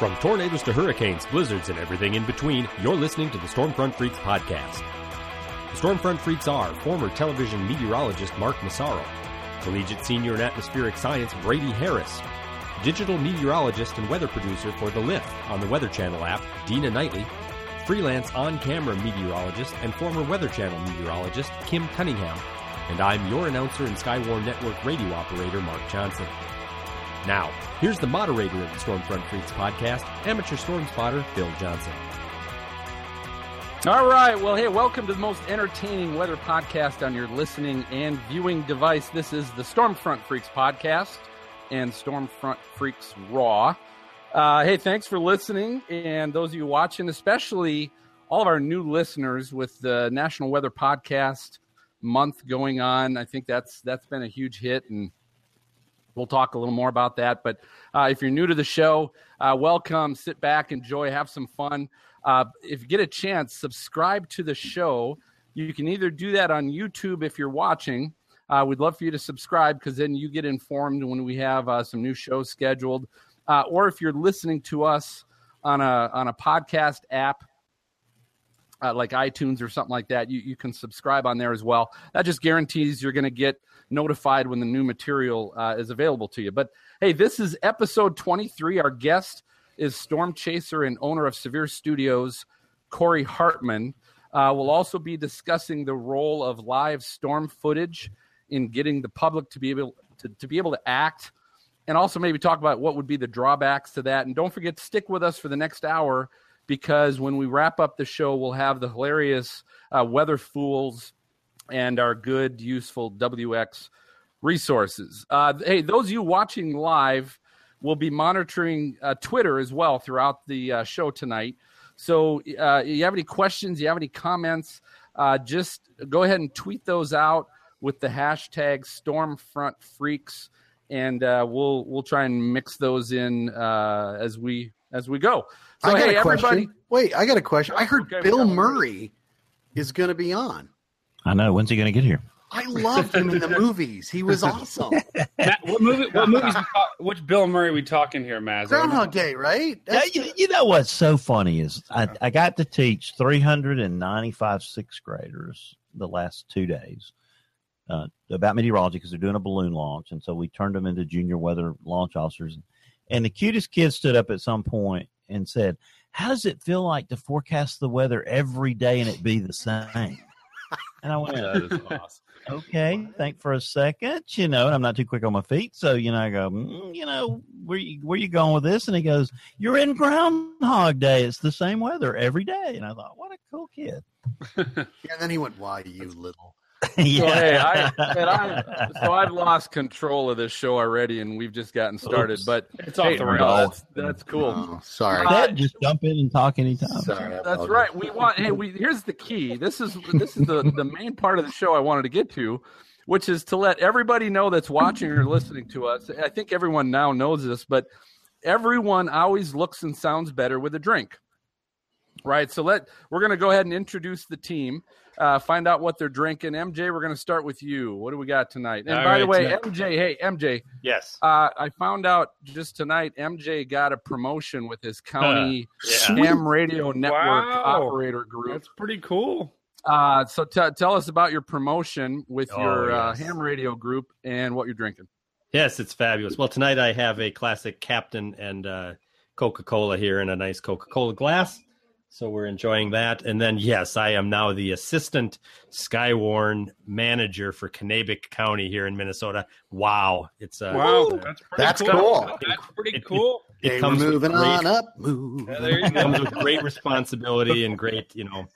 From tornadoes to hurricanes, blizzards, and everything in between, you're listening to the Stormfront Freaks podcast. The Stormfront Freaks are former television meteorologist Mark Massaro, collegiate senior in atmospheric science Brady Harris, digital meteorologist and weather producer for The Lift on the Weather Channel app Dina Knightley, freelance on-camera meteorologist and former Weather Channel meteorologist Kim Cunningham, and I'm your announcer and Skywarn Network radio operator Mark Johnson. Now, here's the moderator of the Stormfront Freaks podcast, amateur storm spotter Bill Johnson. All right. Well, hey, welcome to the most entertaining weather podcast on your listening and viewing device. This is the Stormfront Freaks podcast and Stormfront Freaks Raw. Uh, hey, thanks for listening. And those of you watching, especially all of our new listeners with the National Weather Podcast month going on. I think that's that's been a huge hit and We'll talk a little more about that. But uh, if you're new to the show, uh, welcome. Sit back, enjoy, have some fun. Uh, if you get a chance, subscribe to the show. You can either do that on YouTube if you're watching. Uh, we'd love for you to subscribe because then you get informed when we have uh, some new shows scheduled. Uh, or if you're listening to us on a on a podcast app, like iTunes or something like that, you, you can subscribe on there as well. That just guarantees you're going to get notified when the new material uh, is available to you. But hey, this is episode 23. Our guest is storm chaser and owner of Severe Studios, Kory Hartman. Uh, we'll also be discussing the role of live storm footage in getting the public to be able to, to be able to act and also maybe talk about what would be the drawbacks to that. And don't forget to stick with us for the next hour because when we wrap up the show, we'll have the hilarious uh, Weather Fools and our good, useful WX resources. Uh, hey, those of you watching live will be monitoring uh, Twitter as well throughout the uh, show tonight. So, uh, you have any questions? You have any comments? Uh, just go ahead and tweet those out with the hashtag Stormfront Freaks, and uh, we'll we'll try and mix those in as we as we go. So, I got hey, a question. everybody. Wait, I got a question. I heard Okay, Bill we got one. Murray is going to be on. I know. When's he going to get here? I loved him in the movies. He was awesome. Matt, what movie? What movies? We talk, which Bill Murray we talking here, Maz? Groundhog Day, right? Yeah, you, you know what's so funny is I, I got to teach 395 sixth graders the last two days uh, about meteorology because they're doing a balloon launch. And so we turned them into junior weather launch officers. And the cutest kid stood up at some point and said, How does it feel like to forecast the weather every day and it be the same? And I went, That is awesome. okay, think for a second, you know, and I'm not too quick on my feet. So, you know, I go, mm, you know, where you, where you going with this? And he goes, you're in Groundhog Day. It's the same weather every day. And I thought, what a cool kid. and then he went, "Why you little?" So, hey, I, and I, so I've lost control of this show already, and we've just gotten started. Oops. But It's off hey, the no, rails. that's, that's cool. Oh, sorry. Dad, just jump in and talk anytime. sorry. That's right. We want. Hey, we here's the key. This is this is the the main part of the show I wanted to get to, which is to let everybody know that's watching or listening to us. I think everyone now knows this, but everyone always looks and sounds better with a drink. Right. So let we're going to go ahead and introduce the team. Uh, find out what they're drinking. MJ, we're going to start with you. What do we got tonight? And All by the way, MJ, hey MJ, Yes. uh, I found out just tonight MJ got a promotion with his county Yeah. ham radio network Wow. operator group. That's pretty cool. Uh, so t- tell us about your promotion with Oh, your uh, ham radio group and what you're drinking. Yes, it's fabulous. Well, tonight I have a classic Captain and uh, Coca Cola here in a nice Coca Cola glass. So we're enjoying that. And then, yes, I am now the assistant Skywarn manager for Kanabec County here in Minnesota. Wow. It's uh, Wow, that's pretty That's cool. cool. That's pretty It- cool. It Hey, comes moving great, on up. Move. Yeah, there you it comes go. with great responsibility and great, you know,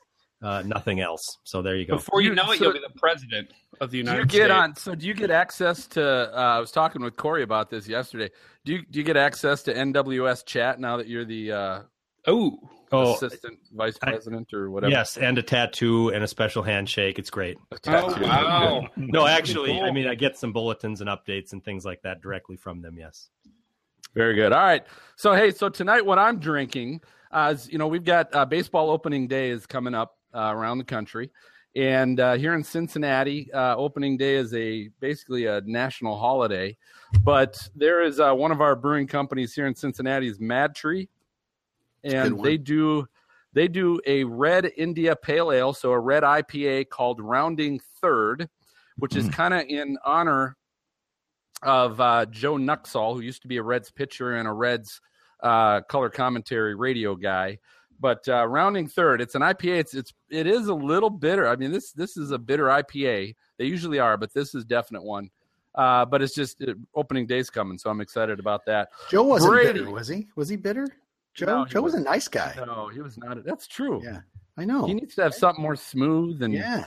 uh, nothing else. So there you go. Before you You- know it, so- you'll be the president of the Do United you get States. on? So do you get access to? Uh, I was talking with Kory about this yesterday. Do you do you get access to NWS chat now that you're the uh, Oh, Oh, assistant vice I- president or whatever? yes, and a tattoo and a special handshake. It's great. oh Tattoo. wow. No, actually, I mean, I get some bulletins and updates and things like that directly from them. Yes. Very good. All right. So hey, so tonight what I'm drinking, uh, is you know we've got uh, baseball opening day is coming up uh, around the country, and uh, here in Cincinnati, uh, opening day is a basically a national holiday. But there is uh, one of our brewing companies here in Cincinnati is MadTree, a good and they do they do a red India Pale Ale, so a red IPA called Rounding Third, which is Mm. kind of in honor of uh, Joe Nuxhall, who used to be a Reds pitcher and a Reds uh, color commentary radio guy. But uh, rounding third, it's an IPA. It's it's it is a little bitter. I mean this this is a bitter IPA. They usually are, but this is definite one. Uh, but it's just uh, opening day's coming, so I'm excited about that. Joe wasn't Brady. bitter, was he? Was he bitter? Joe. No, Joe was a wasn't. nice guy. No, he was not. That's true. Yeah, I know. He needs to have something more smooth, and yeah,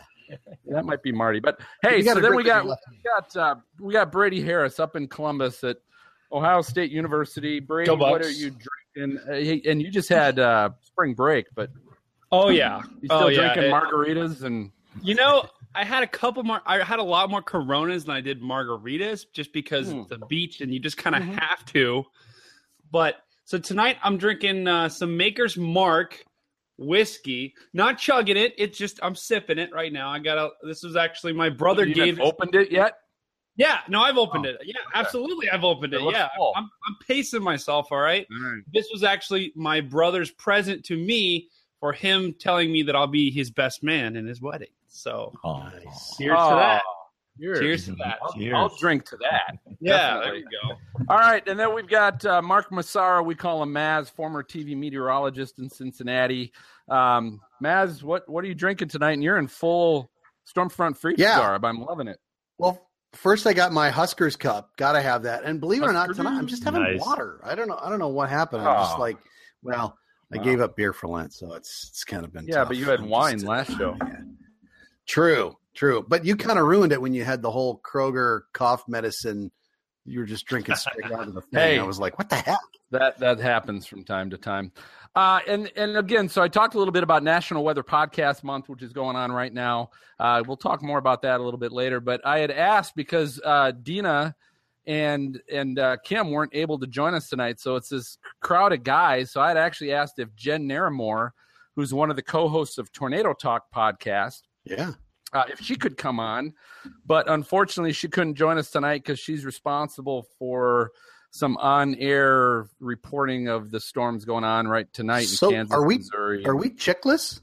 that might be Marty. But hey, so then we got we got uh, we got Brady Harris up in Columbus at Ohio State University. Brady, what are you drinking? Uh, and you just had uh, spring break, but Oh yeah. you still oh yeah. drinking It- margaritas and You know, I had a couple more. I had a lot more Coronas than I did margaritas, just because it's the beach and you just kind of Mhm. have to. But so tonight I'm drinking uh, some Maker's Mark whiskey. Not chugging it. It's just I'm sipping it right now. I got a. This was actually my brother you gave. opened it yet. Yeah, no, I've opened Oh, it. Yeah, absolutely, I've opened It it. Yeah, full. I'm, I'm pacing myself. All right. This was actually my brother's present to me for him telling me that I'll be his best man in his wedding. So Oh, Nice. cheers to Oh, that. Cheers. Cheers to that. I'll, Cheers. I'll drink to that. Yeah, there you go. All right, and then we've got uh, Mark Massaro. We call him Maz, former TV meteorologist in Cincinnati. Um, Maz, what what are you drinking tonight? And you're in full Stormfront Freaks Yeah. garb. I'm loving it. Well, first I got my Huskers cup. Got to have that. And believe it or not, tonight I'm just having Nice. water. I don't know. I don't know what happened. I'm just Oh. like, well, I Wow. gave up beer for Lent, so it's it's kind of been. Yeah, tough. but you had I'm wine just- last show. Yeah. True, true. But you kind of ruined it when you had the whole Kroger cough medicine. You were just drinking straight out of the thing. Hey. I was like, what the heck? That that happens from time to time. Uh, and and again, so I talked a little bit about National Weather Podcast Month, which is going on right now. Uh, we'll talk more about that a little bit later. But I had asked because uh, Dina and and uh, Kim weren't able to join us tonight, so it's this crowd of guys. So I had actually asked if Jen Narramore, who's one of the co-hosts of Tornado Talk podcast, Yeah. Uh, if she could come on, but unfortunately she couldn't join us tonight because she's responsible for some on-air reporting of the storms going on right tonight in So, Kansas, are we- Missouri. Are we chickless?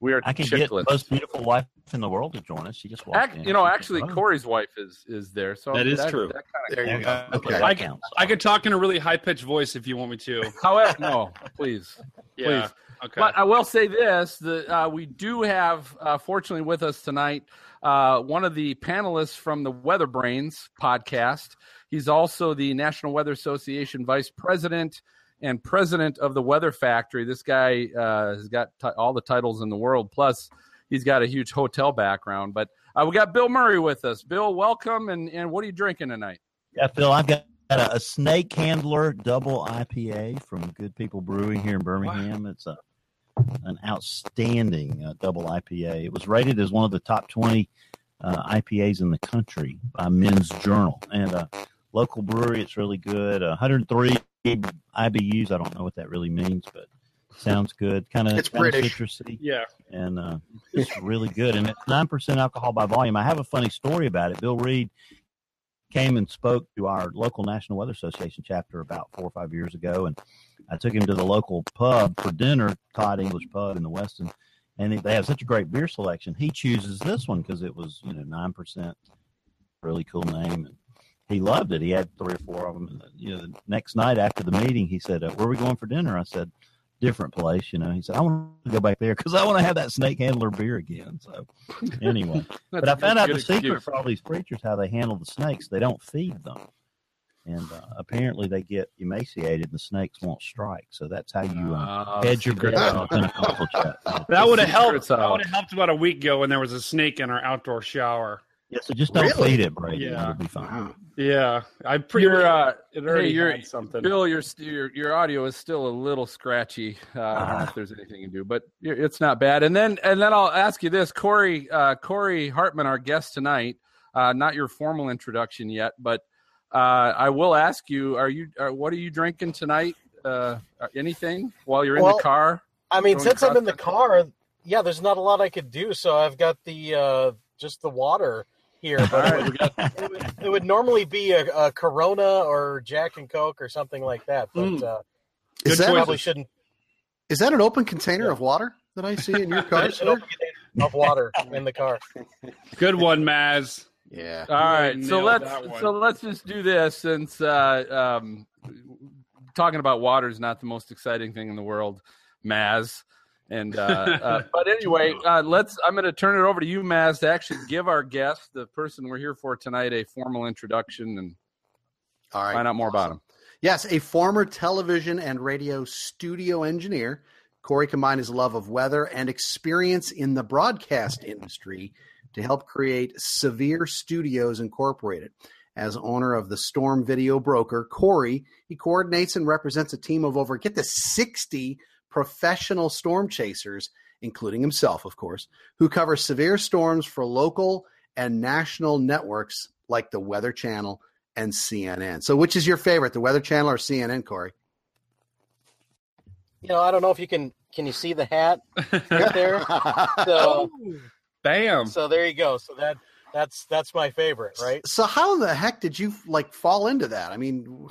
we are I can get the most beautiful wife in the world to join us. She just walked Ac- in. you know, actually, "Oh, Kory's wife is is there. So That is true. That kind There there you go. Okay, Okay. I can- I could talk in a really high pitched voice if you want me to. however, no, please. Yeah. Please. Okay. But I will say this: that uh, we do have, uh, fortunately, with us tonight, uh, one of the panelists from the Weather Brains podcast. He's also the National Weather Association vice president and president of the Weather Factory. This guy uh, has got ti all the titles in the world. Plus, he's got a huge hotel background. But uh, we got Bill Murray with us. Bill, welcome. And and what are you drinking tonight? Yeah, Phil, I've got a, a Snake Handler double IPA from Good People Brewing here in Birmingham. It's a an outstanding uh, double IPA. It was rated as one of the top 20 uh, IPAs in the country by Men's Journal. And a local brewery, it's really good. Uh, 103 IBUs. I don't know what that really means, but sounds good. Kind of It's British. citrusy yeah. and uh, it's really good. And it's nine percent alcohol by volume. I have a funny story about it. Bill Read came and spoke to our local National Weather Association chapter about four or five years ago, and I took him to the local pub for dinner, Todd English Pub in the Westin, and they have such a great beer selection. He chooses this one because it was you know nine percent, really cool name, and he loved it. He had three or four of them. And, you know, the next night after the meeting, he said, uh, "Where are we going for dinner?" I said different place. You know, he said, I want to go back there because I want to have that snake handler beer again. So, anyway, but I found out the secret for all these preachers how they handle the snakes. They don't feed them, and uh, apparently they get emaciated, and the snakes won't strike. So that's how you uh, Uh, hedge your secret's bets on a out. Pentecostal church. That would have helped. That would have helped about a week ago when there was a snake in our outdoor shower. Yeah, so just don't Really? feed it, Brady. Yeah. It'll be fine. Wow. Yeah, I pretty. You're, uh, it already hey, you're- something. Bill, your, your your audio is still a little scratchy. Uh, I don't know if there's anything you can do, but it's not bad. And then and then I'll ask you this, Kory uh, Kory Hartman, our guest tonight. Uh, not your formal introduction yet, but uh, I will ask you: Are you uh, what are you drinking tonight? Uh, anything while you're in the car? I mean, since I'm in the car, yeah, there's not a lot I could do. So I've got the uh, just the water here. All But right, we got it, would, it would normally be a, a Corona or Jack and Coke or something like that. But Mm. uh, Is Good that choice. probably shouldn't. Is that an open container of water that I see in your car, There's an open container of water in the car. Good one, Maz. Yeah. All right, so let's so let's just do this since uh, um, talking about water is not the most exciting thing in the world, Maz. And uh, uh, but anyway, uh, let's. I'm going to turn it over to you, Maz, to actually give our guest, the person we're here for tonight, a formal introduction and All right. find out more about him. Yes, a former television and radio studio engineer, Kory combined his love of weather and experience in the broadcast industry to help create Severe Studios Incorporated. As owner of the Storm Video Broker, Kory, he coordinates and represents a team of over, get this, 60 professional storm chasers, including himself, of course, who cover severe storms for local and national networks like the Weather Channel and CNN. So, which is your favorite, the Weather Channel or CNN, Kory? You know, I don't know if you can can you see the hat right there. So Bam. so there you go. So that that's that's my favorite, right? so, how the heck did you like fall into that? I mean,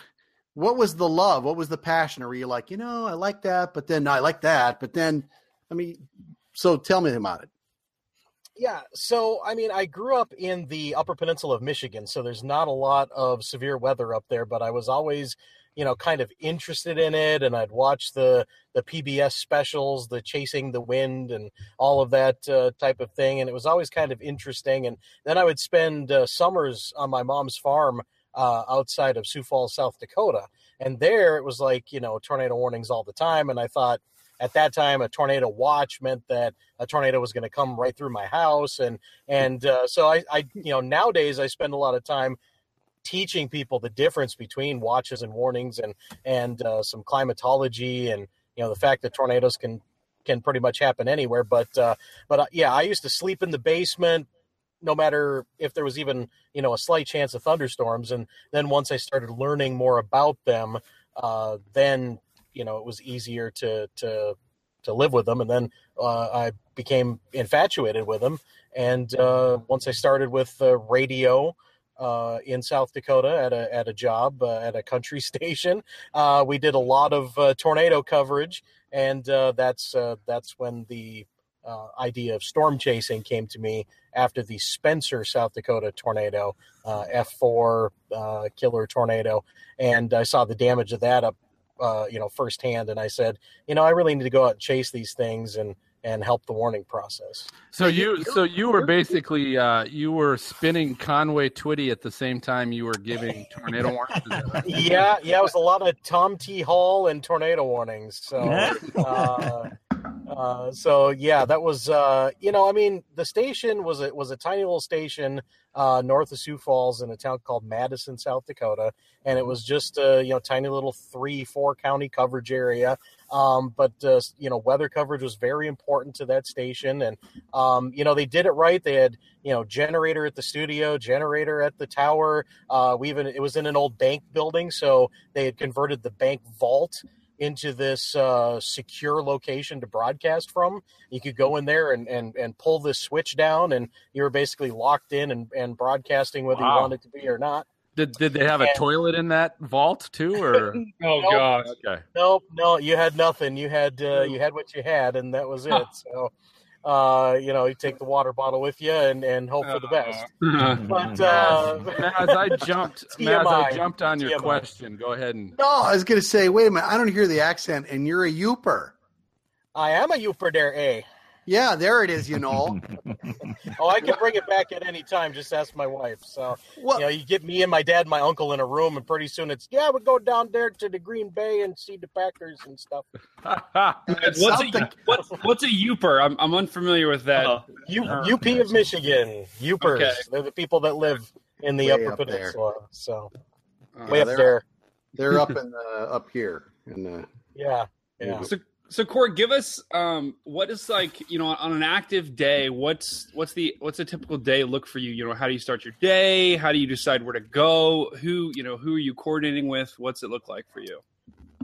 what was the love? What was the passion? Or were you like, you know, I like that, but then I like that, but then, I mean, so tell me about it. Yeah. So, I mean, I grew up in the Upper Peninsula of Michigan, so there's not a lot of severe weather up there, but I was always, you know, kind of interested in it, and I'd watch the the PBS specials, the Chasing the Wind, and all of that uh, type of thing, and it was always kind of interesting. And then I would spend uh, summers on my mom's farm uh, outside of Sioux Falls, South Dakota, and there it was like you know tornado warnings all the time, and I thought at that time a tornado watch meant that a tornado was going to come right through my house. And and uh, so I, I you know nowadays i spend a lot of time teaching people the difference between watches and warnings and and uh, some climatology and you know the fact that tornadoes can can pretty much happen anywhere. But uh, but uh, yeah i used to sleep in the basement no matter if there was even you know a slight chance of thunderstorms. And then once i started learning more about them uh, then you know it was easier to to to live with them. And then uh, i became infatuated with them. And uh, once i started with radio uh, in South Dakota at a at a job uh, at a country station. Uh, we did a lot of tornado coverage, and that's that's when the uh, idea of storm chasing came to me after the Spencer, South Dakota tornado, uh, F4 uh, killer tornado, and I saw the damage of that up, uh, you know, firsthand, and I said, you know, I really need to go out and chase these things and and help the warning process. So you, so you were basically uh, you were spinning Conway Twitty at the same time you were giving tornado warnings. Is that right? yeah, yeah, it was a lot of Tom T. Hall and tornado warnings. So, uh, uh, so yeah, that was uh, you know, I mean, the station was it was a tiny little station uh, north of Sioux Falls in a town called Madison, South Dakota, and it was just a you know tiny little three four county coverage area. Um, but uh, you know, weather coverage was very important to that station, and um, you know they did it right. They had you know generator at the studio, generator at the tower. Uh, we even it was in an old bank building, so they had converted the bank vault into this uh, secure location to broadcast from. You could go in there and, and, and pull this switch down, and you were basically locked in and, and broadcasting whether Wow. you wanted to be or not. Did did they have a toilet in that vault too, or Oh Nope. gosh. okay? Nope, no, you had nothing. You had uh, you had what you had, and that was it. So, uh, you know, you take the water bottle with you and, and hope for the best. But uh, As I jumped, Maz, I jumped on your TMI. question. Go ahead and No, I was going to say, wait a minute. I don't hear the accent, and you're a Yooper. I am a Yooper there, eh? Yeah, there it is, you know. Oh, I can bring it back at any time. Just ask my wife. So, Well, you know, you get me and my dad, and my uncle in a room, and pretty soon it's yeah, we go down there to the Green Bay and see the Packers and stuff. What's South a, Dak- what, what's a Yooper? I'm, I'm unfamiliar with that. Uh, U, UP of Michigan, Yoopers. Okay. They're the people that live in the Way Upper up there. Peninsula. So Uh, way up there. they're up in the, up here. In the, Yeah, yeah. So, so Court, give us um, what is like you know on an active day. What's what's the what's a typical day look for you? You know, how do you start your day? How do you decide where to go? Who you know who are you coordinating with? What's it look like for you?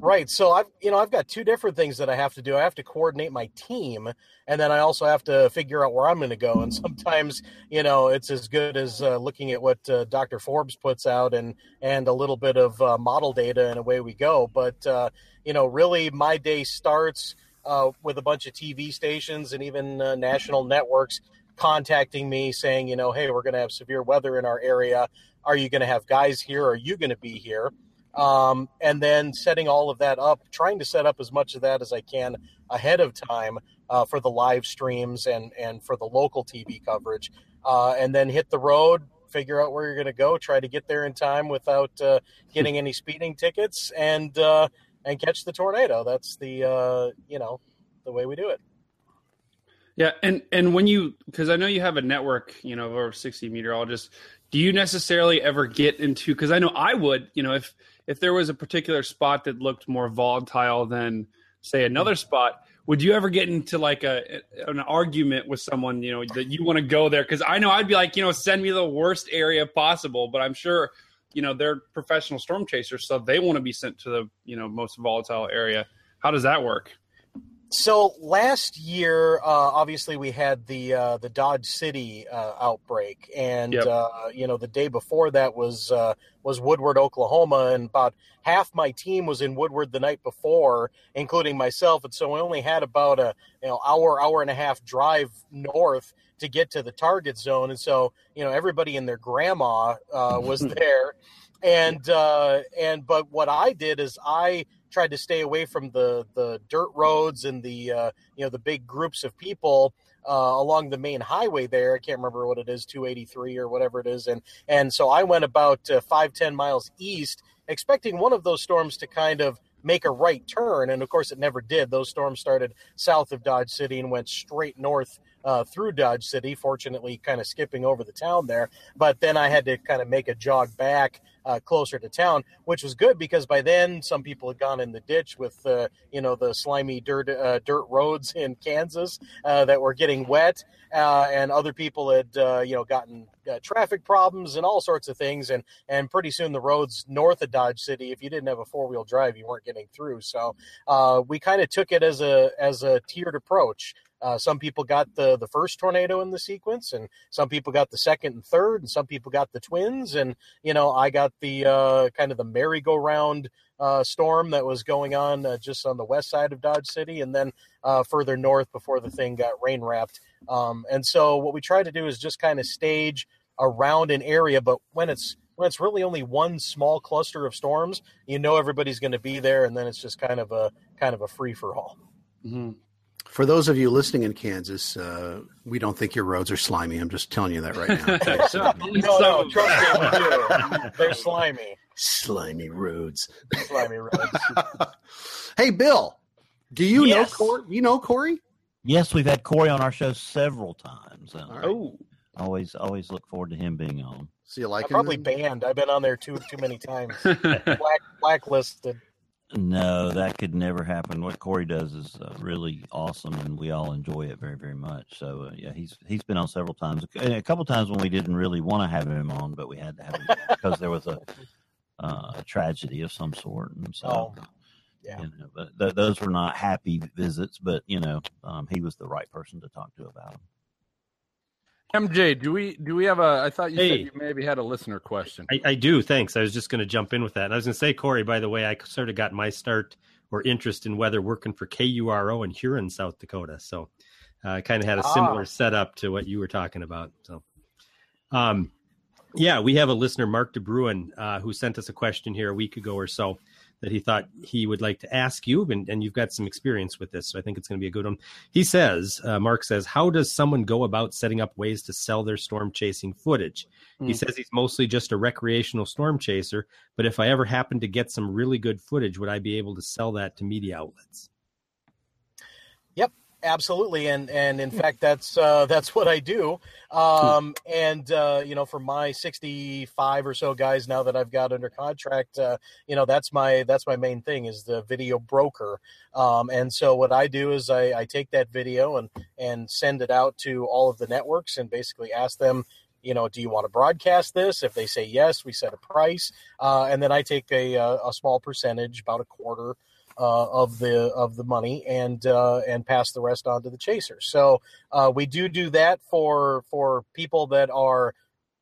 Right. So I've you know I've got two different things that I have to do. I have to coordinate my team, and then I also have to figure out where I'm going to go. And sometimes you know it's as good as uh, looking at what uh, Dr. Forbes puts out and and a little bit of uh, model data, and away we go. But uh, you know, really, my day starts uh, with a bunch of TV stations and even uh, national networks contacting me saying, you know, hey, we're going to have severe weather in our area. Are you going to have guys here? Are you going to be here? Um, and then setting all of that up, trying to set up as much of that as I can ahead of time uh, for the live streams and and for the local TV coverage, uh, and then hit the road, figure out where you're going to go, try to get there in time without uh, getting any speeding tickets, and uh, and catch the tornado. That's the uh, you know the way we do it. Yeah, and and when you because I know you have a network, you know, of over sixty meteorologists. Do you necessarily ever get into? Because I know I would, you know, if if there was a particular spot that looked more volatile than say another spot, would you ever get into like a an argument with someone, you know, that you want to go there? Because I know I'd be like, you know, send me the worst area possible, but I'm sure, you know, they're professional storm chasers, so they want to be sent to the you know most volatile area. How does that work? So last year, uh, obviously, we had the uh, the Dodge City uh, outbreak, and Yep. uh, you know the day before that was uh, was Woodward, Oklahoma, and about half my team was in Woodward the night before, including myself, and so we only had about a you know hour hour and a half drive north to get to the target zone, and so you know everybody and their grandma uh, was there, and uh, and but what I did is I tried to stay away from the the dirt roads and the uh, you know the big groups of people uh, along the main highway there. I can't remember what it is, 283 or whatever it is, and and so I went about uh, five ten miles east, expecting one of those storms to kind of make a right turn, and of course it never did. Those storms started south of Dodge City and went straight north. Uh, through Dodge City, fortunately, kind of skipping over the town there. But then I had to kind of make a jog back uh, closer to town, which was good because by then some people had gone in the ditch with uh, you know the slimy dirt uh, dirt roads in Kansas uh, that were getting wet, uh, and other people had uh, you know gotten traffic problems and all sorts of things, and and pretty soon the roads north of Dodge City, if you didn't have a four wheel drive, you weren't getting through. So we kind of took it as a as a tiered approach. Uh, some people got the the first tornado in the sequence, and some people got the second and third, and some people got the twins, and you know I got the uh, kind of the merry-go-round uh, storm that was going on uh, just on the west side of Dodge City, and then uh, further north before the thing got rain wrapped. Um, and so what we try to do is just kind of stage around an area, but when it's when it's really only one small cluster of storms, you know everybody's going to be there, and then it's just kind of a kind of a free for all. Mm-hmm. For those of you listening in Kansas, uh, we don't think your roads are slimy. I'm just telling you that right now. Okay, so- No, no, trust me, we do. They're slimy, slimy roads. slimy roads. hey, Bill, do you Yes. know Kory? You know Kory? Yes, we've had Kory on our show several times. Uh, All right. Oh, Always, always look forward to him being on. So you like I'm him? probably then? banned. I've been on there too too many times. Black blacklisted. No, that could never happen. What Kory does is uh, really awesome, and we all enjoy it very, very much. So, uh, yeah, he's he's been on several times. A couple times when we didn't really want to have him on, but we had to have him because there was a, uh, a tragedy of some sort, and so. Oh, yeah. You know, but th- those were not happy visits, but you know, um, he was the right person to talk to about them. MJ, do we do we have a? I thought you Hey. said you maybe had a listener question. I, I do. Thanks. I was just going to jump in with that. And I was going to say, Kory, by the way, I sort of got my start or interest in weather working for KURO in Huron, South Dakota. So uh, I kind of had a Ah. similar setup to what you were talking about. So, um, yeah, we have a listener, Mark DeBruin, uh, who sent us a question here a week ago or so that he thought he would like to ask you, and, and you've got some experience with this, so I think it's going to be a good one. He says, uh, Mark says, how does someone go about setting up ways to sell their storm chasing footage? He Hmm. says he's mostly just a recreational storm chaser, but if I ever happen to get some really good footage, would I be able to sell that to media outlets? Absolutely, and and in fact, that's uh, that's what I do. Um, and uh, you know, for my sixty-five or so guys now that I've got under contract, uh, you know, that's my that's my main thing is the video broker. Um, and so what I do is I, I take that video and and send it out to all of the networks and basically ask them. You know, do you want to broadcast this? If they say yes, we set a price, uh, and then I take a, a a small percentage, about a quarter, uh, of the of the money and uh, and pass the rest on to the chasers. So uh, we do do that for for people that are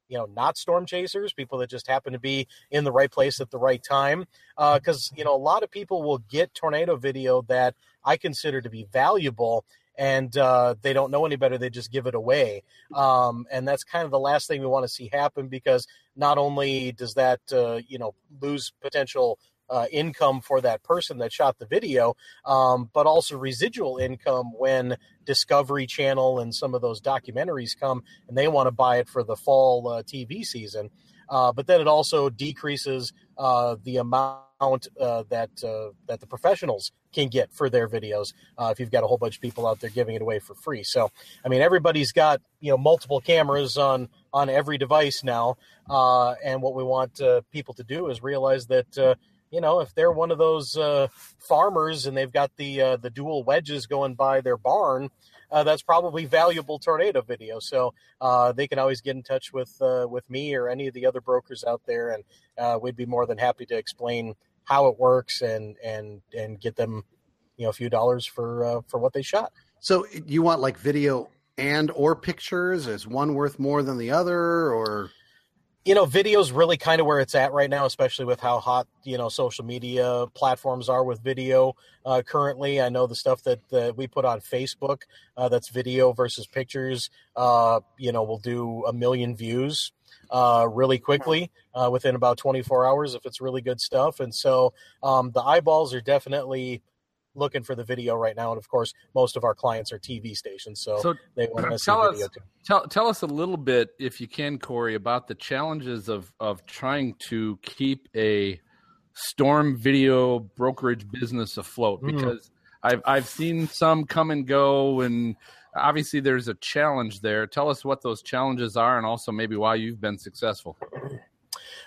you know not storm chasers, people that just happen to be in the right place at the right time. Because uh, you know a lot of people will get tornado video that I consider to be valuable, and uh, they don't know any better. They just give it away, um, and that's kind of the last thing we want to see happen because not only does that uh, you know lose potential uh, income for that person that shot the video, um, but also residual income when Discovery Channel and some of those documentaries come and they want to buy it for the fall uh, TV season. Uh, but then it also decreases uh, the amount uh, that uh, that the professionals can get for their videos if you've got a whole bunch of people out there giving it away for free. So, I mean, everybody's got you know multiple cameras on on every device now, and what we want people to do is realize that you know, if they're one of those uh, farmers and they've got the uh, the dual wedges going by their barn, uh, that's probably valuable tornado video. So uh, they can always get in touch with uh, with me or any of the other brokers out there, and uh, we'd be more than happy to explain how it works and and and get them, you know, a few dollars for for what they shot. So you want like video and or pictures? Is one worth more than the other, or? You know, video's really kind of where it's at right now, especially with how hot you know social media platforms are with video uh, currently. I know the stuff that, that we put on Facebook uh, that's video versus pictures. Uh, you know, will do a million views uh, really quickly uh, within about 24 hours if it's really good stuff. And so um, the eyeballs are definitely looking for the video right now. And of course, most of our clients are TV stations, so, so they want to see video too. Tell, tell us a little bit, if you can, Kory, about the challenges of of trying to keep a storm video brokerage business afloat mm. because I've I've seen some come and go and obviously there's a challenge there. Tell us what those challenges are and also maybe why you've been successful.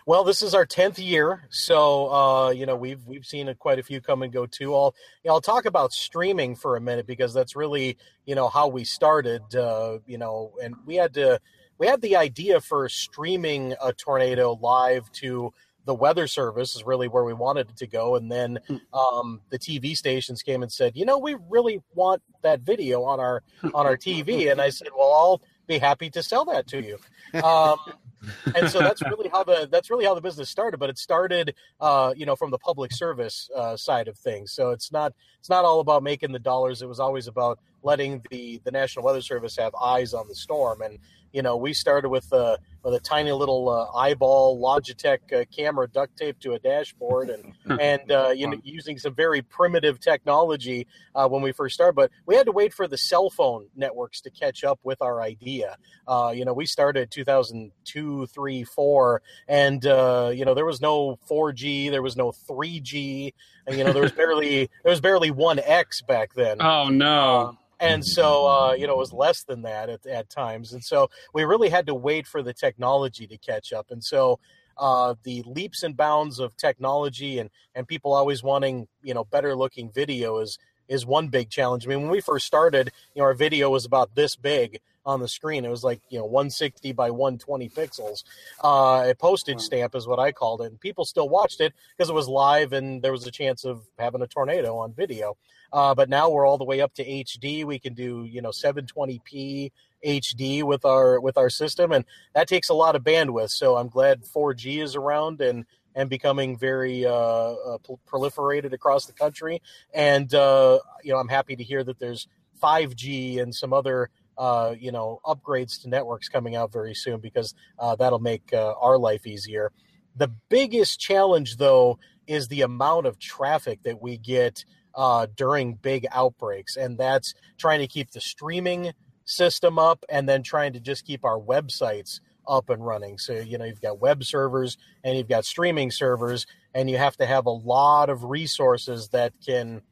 Well, this is our tenth year, so uh, you know we've we've seen a, quite a few come and go too. I'll you know, I'll talk about streaming for a minute because that's really you know how we started. Uh, you know, and we had to we had the idea for streaming a tornado live to the weather service is really where we wanted it to go and then hmm. um, the tv stations came and said you know we really want that video on our on our tv and i said well i'll be happy to sell that to you um, and so that's really how the that's really how the business started. But it started, uh, you know, from the public service uh, side of things. So it's not it's not all about making the dollars. It was always about letting the the National Weather Service have eyes on the storm. And you know, we started with a with a tiny little uh, eyeball Logitech uh, camera duct taped to a dashboard, and and uh, you know, using some very primitive technology uh, when we first started. But we had to wait for the cell phone networks to catch up with our idea. Uh, you know, we started 2002, three, four, and uh, you know, there was no 4G, there was no 3G, and you know, there was barely there was barely one X back then. Oh no and so uh, you know it was less than that at, at times and so we really had to wait for the technology to catch up and so uh, the leaps and bounds of technology and and people always wanting you know better looking video is is one big challenge. I mean, when we first started, you know, our video was about this big on the screen. It was like you know 160 by 120 pixels. Uh, a postage stamp is what I called it. And people still watched it because it was live and there was a chance of having a tornado on video. Uh, but now we're all the way up to HD. We can do you know 720p HD with our with our system, and that takes a lot of bandwidth. So I'm glad 4G is around and and becoming very uh, uh, proliferated across the country. And uh, you know, I'm happy to hear that there's 5G and some other uh, you know upgrades to networks coming out very soon because uh, that'll make uh, our life easier. The biggest challenge, though, is the amount of traffic that we get uh, during big outbreaks, and that's trying to keep the streaming system up and then trying to just keep our websites up and running. So, you know, you've got web servers and you've got streaming servers, and you have to have a lot of resources that can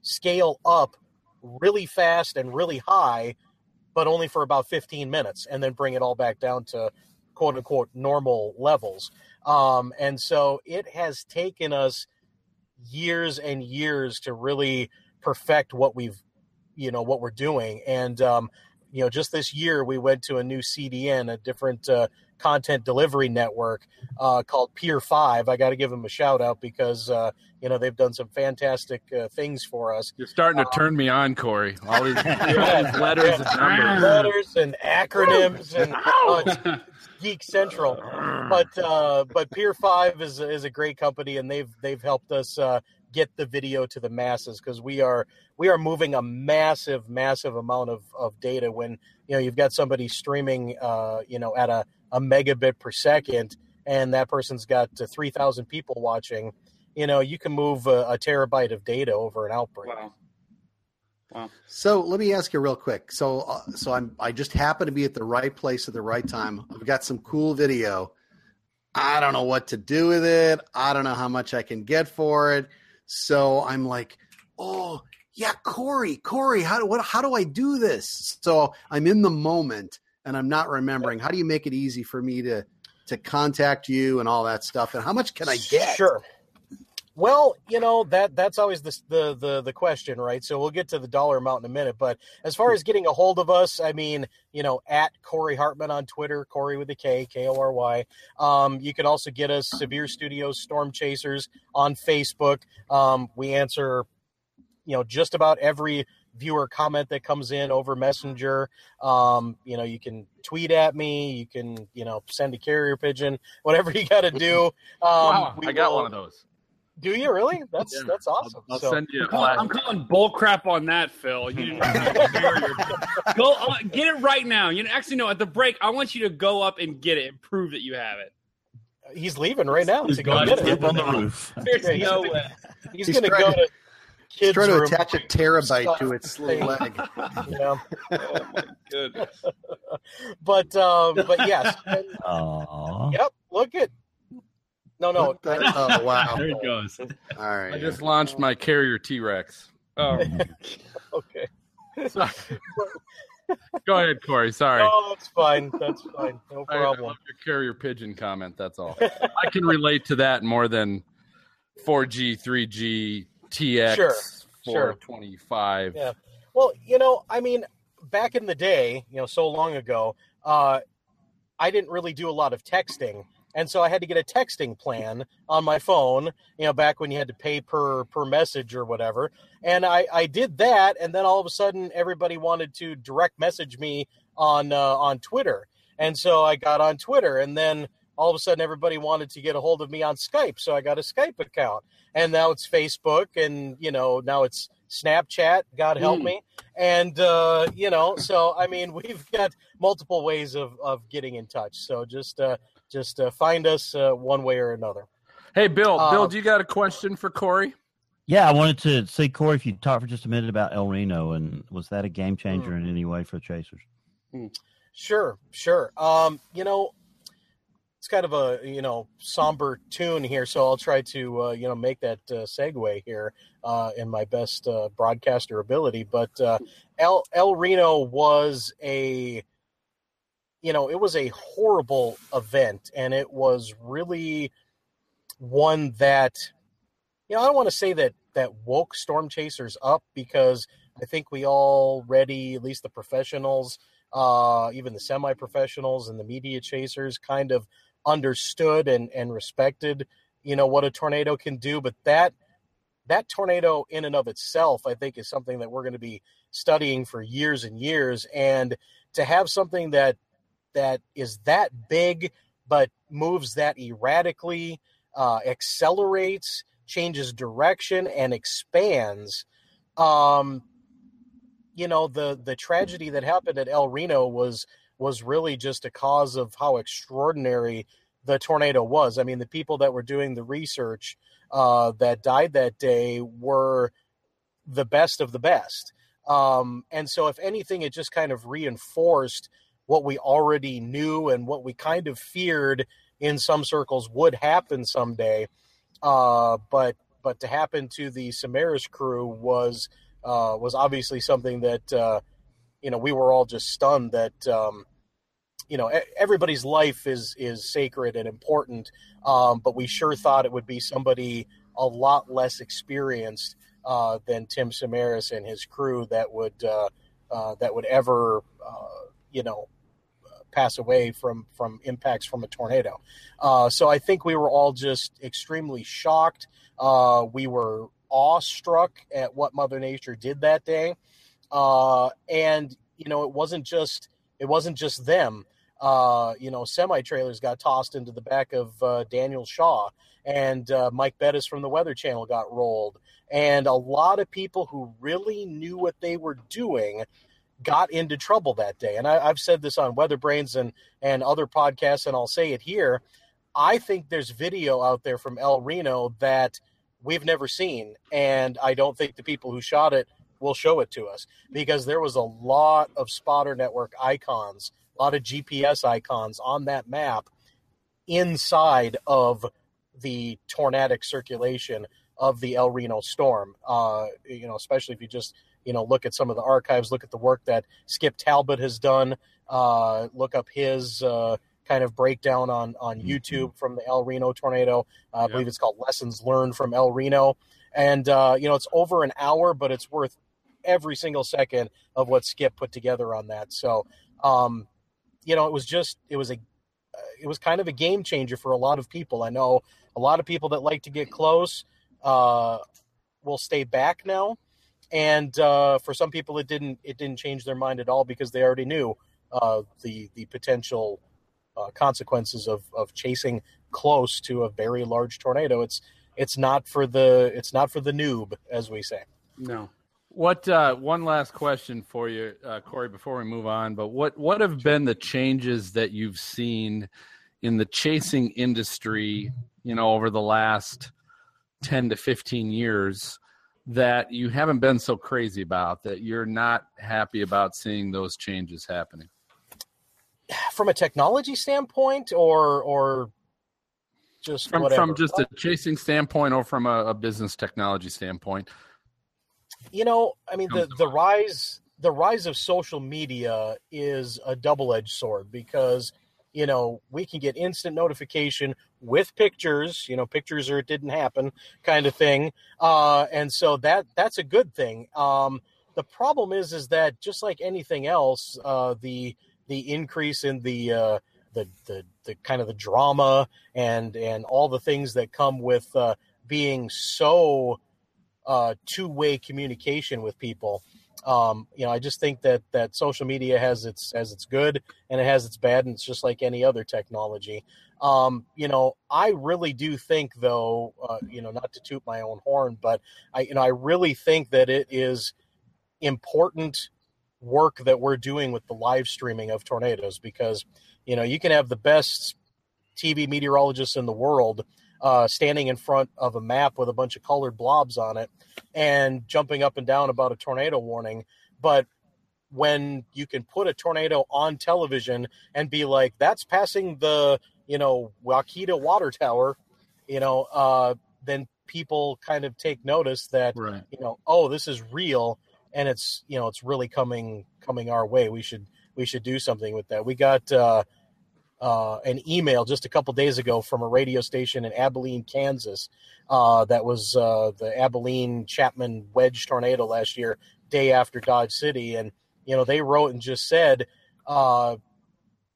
scale up really fast and really high, but only for about 15 minutes, and then bring it all back down to quote unquote normal levels. Um, and so it has taken us years and years to really perfect what we've, you know, what we're doing. And, um, you know, just this year we went to a new CDN, a different uh, content delivery network uh, called Peer5. I got to give them a shout out because uh, you know they've done some fantastic uh, things for us. You're starting to turn me on, Kory. All these, all these letters and numbers. letters and acronyms and oh, it's Geek Central. But uh, but Peer5 is is a great company, and they've they've helped us uh, get the video to the masses because we are we are moving a massive massive amount of, of data when you know you've got somebody streaming uh, you know at a, a megabit per second and that person's got uh, 3000 people watching you know you can move a, a terabyte of data over an outbreak Wow. Wow. So let me ask you real quick. So uh, so I'm I just happen to be at the right place at the right time. I've got some cool video. I don't know what to do with it. I don't know how much I can get for it. So I'm like, oh yeah, Kory, Kory, how do what how do I do this? So I'm in the moment and I'm not remembering. How do you make it easy for me to to contact you and all that stuff? And how much can I get? Sure. Well, you know that that's always the, the the the question, right? So we'll get to the dollar amount in a minute. But as far as getting a hold of us, I mean, you know, at Kory Hartman on Twitter, Kory with a K, K O R Y. Um, you can also get us Severe Studios Storm Chasers on Facebook. Um, we answer, you know, just about every viewer comment that comes in over Messenger. Um, you know, you can tweet at me, you can, you know, send a carrier pigeon, whatever you got to do. Um, wow, I got will- one of those. Do you really? That's Yeah. that's awesome. I'll So- send you a I'm calling, I'm calling bull crap on that, Phil. You go uh, get it right now. You know, actually, no. At the break, I want you to go up and get it and prove that you have it. he's leaving right now He's to go got get it it. on the roof. There's Yeah, no gonna- way. He's, He's going to trying go to- to He's kids' trying to room. attach a terabyte to its little leg. You know? Oh my goodness. But um, but yes, and- yep. Look at no no. The- oh wow! There it goes. All right. I just launched my carrier T Rex. Oh, Okay. Go ahead, Kory. Sorry. Oh, that's fine. That's fine. No I, I problem. love your carrier pigeon comment. That's all. I can relate to that more than 4G, 3G, TX, Sure, sure. 425. Yeah. Well, you know, I mean, back in the day, you know, so long ago, uh, I didn't really do a lot of texting, and so I had to get a texting plan on my phone. You know, back when you had to pay per per message or whatever, and I I did that, and then all of a sudden, everybody wanted to direct message me on uh, on Twitter, and so I got on Twitter, and then all of a sudden, everybody wanted to get a hold of me on Skype, so I got a Skype account, and now it's Facebook, and you know, now it's Snapchat. God help Hmm. me and uh, you know so i mean we've got multiple ways of, of getting in touch so just uh, just uh, find us uh, one way or another Hey, Bill. Uh, Bill, do you got a question for Kory? Yeah, I wanted to see Kory if you talk for just a minute about El Reno and was that a game changer in any way for the Chasers? sure sure um, you know it's kind of a you know somber tune here so i'll try to uh, you know make that uh, segue here uh, in my best uh, broadcaster ability. But uh, el el reno was a you know it was a horrible event and it was really one that you know i don't want to say that that woke storm chasers up because i think we already at least the professionals uh, even the semi-professionals and the media chasers kind of understood and, and respected you know what a tornado can do but that that tornado in and of itself i think is something that we're going to be studying for years and years and to have something that that is that big but moves that erratically uh, accelerates changes direction and expands um, you know the the tragedy that happened at El Reno was was really just a cause of how extraordinary the tornado was. I mean, the people that were doing the research uh, that died that day were the best of the best. Um, and so, if anything, it just kind of reinforced what we already knew and what we kind of feared in some circles would happen someday. Uh, but but to happen to the Samaras crew was uh, was obviously something that uh, you know we were all just stunned that um, you know everybody's life is is sacred and important, um, but we sure thought it would be somebody a lot less experienced uh, than Tim Samaras and his crew that would uh, uh, that would ever uh, you know, pass away from from impacts from a tornado. Uh, so I think we were all just extremely shocked. Uh, we were awestruck at what Mother Nature did that day, and you know it wasn't just it wasn't just them. Uh, you know, semi trailers got tossed into the back of uh, Daniel Shaw, and uh, Mike Bettes from the Weather Channel got rolled, and a lot of people who really knew what they were doing got into trouble that day. And I, have said this on Weather Brains and and other podcasts, and I'll say it here. I think there's video out there from El Reno that we've never seen, and I don't think the people who shot it will show it to us because there was a lot of spotter network icons, a lot of GPS icons on that map inside of the tornadic circulation of the El Reno storm. Uh, you know, especially if you just you know look at some of the archives, look at the work that Skip Talbot has done, uh, look up his uh, kind of breakdown on on mm-hmm. YouTube from the El Reno tornado. Uh, I believe it's called Lessons Learned from El Reno, and uh, you know it's over an hour, but it's worth every single second of what Skip put together on that. So, um, you know, it was just it was a it was kind of a game changer for a lot of people. I know a lot of people that like to get close uh, will stay back now, and uh, for some people it didn't it didn't change their mind at all because they already knew uh, the the potential uh, consequences of of chasing close to a very large tornado. It's it's not for the it's not for the noob, as we say. No. What uh, one last question for you, uh, Kory, before we move on? But what what have been the changes that you've seen in the chasing industry? You know, over the last ten to fifteen years, that you haven't been so crazy about that you're not happy about seeing those changes happening from a technology standpoint or or just from, from just a chasing standpoint or from a, a, business technology standpoint you know i mean the, the rise the rise of social media is a double-edged sword because you know we can get instant notification with pictures you know pictures or it didn't happen kind of thing uh, and so that that's a good thing. Um, the problem is is that just like anything else uh, the the increase in the uh, the, the the kind of the drama and and all the things that come with uh, being so uh, two way communication with people um, you know, I just think that that social media has its has its good and it has its bad, and it's just like any other technology. Um, you know, I really do think, though, uh, you know, not to toot my own horn, but I, you know, I really think that it is important work that we're doing with the live streaming of tornadoes because, you know, you can have the best TV meteorologists in the world uh, standing in front of a map with a bunch of colored blobs on it and jumping up and down about a tornado warning. But when you can put a tornado on television and be like, that's passing the, you know, Wakita water tower, you know, uh, then people kind of take notice that, right. you know, oh, this is real and it's, you know, it's really coming, coming our way. We should, we should do something with that. We got, uh, uh, an email just a couple days ago from a radio station in Abilene, Kansas. Uh, that was uh, the Abilene Chapman wedge tornado last year, day after Dodge City, and you know they wrote and just said, uh,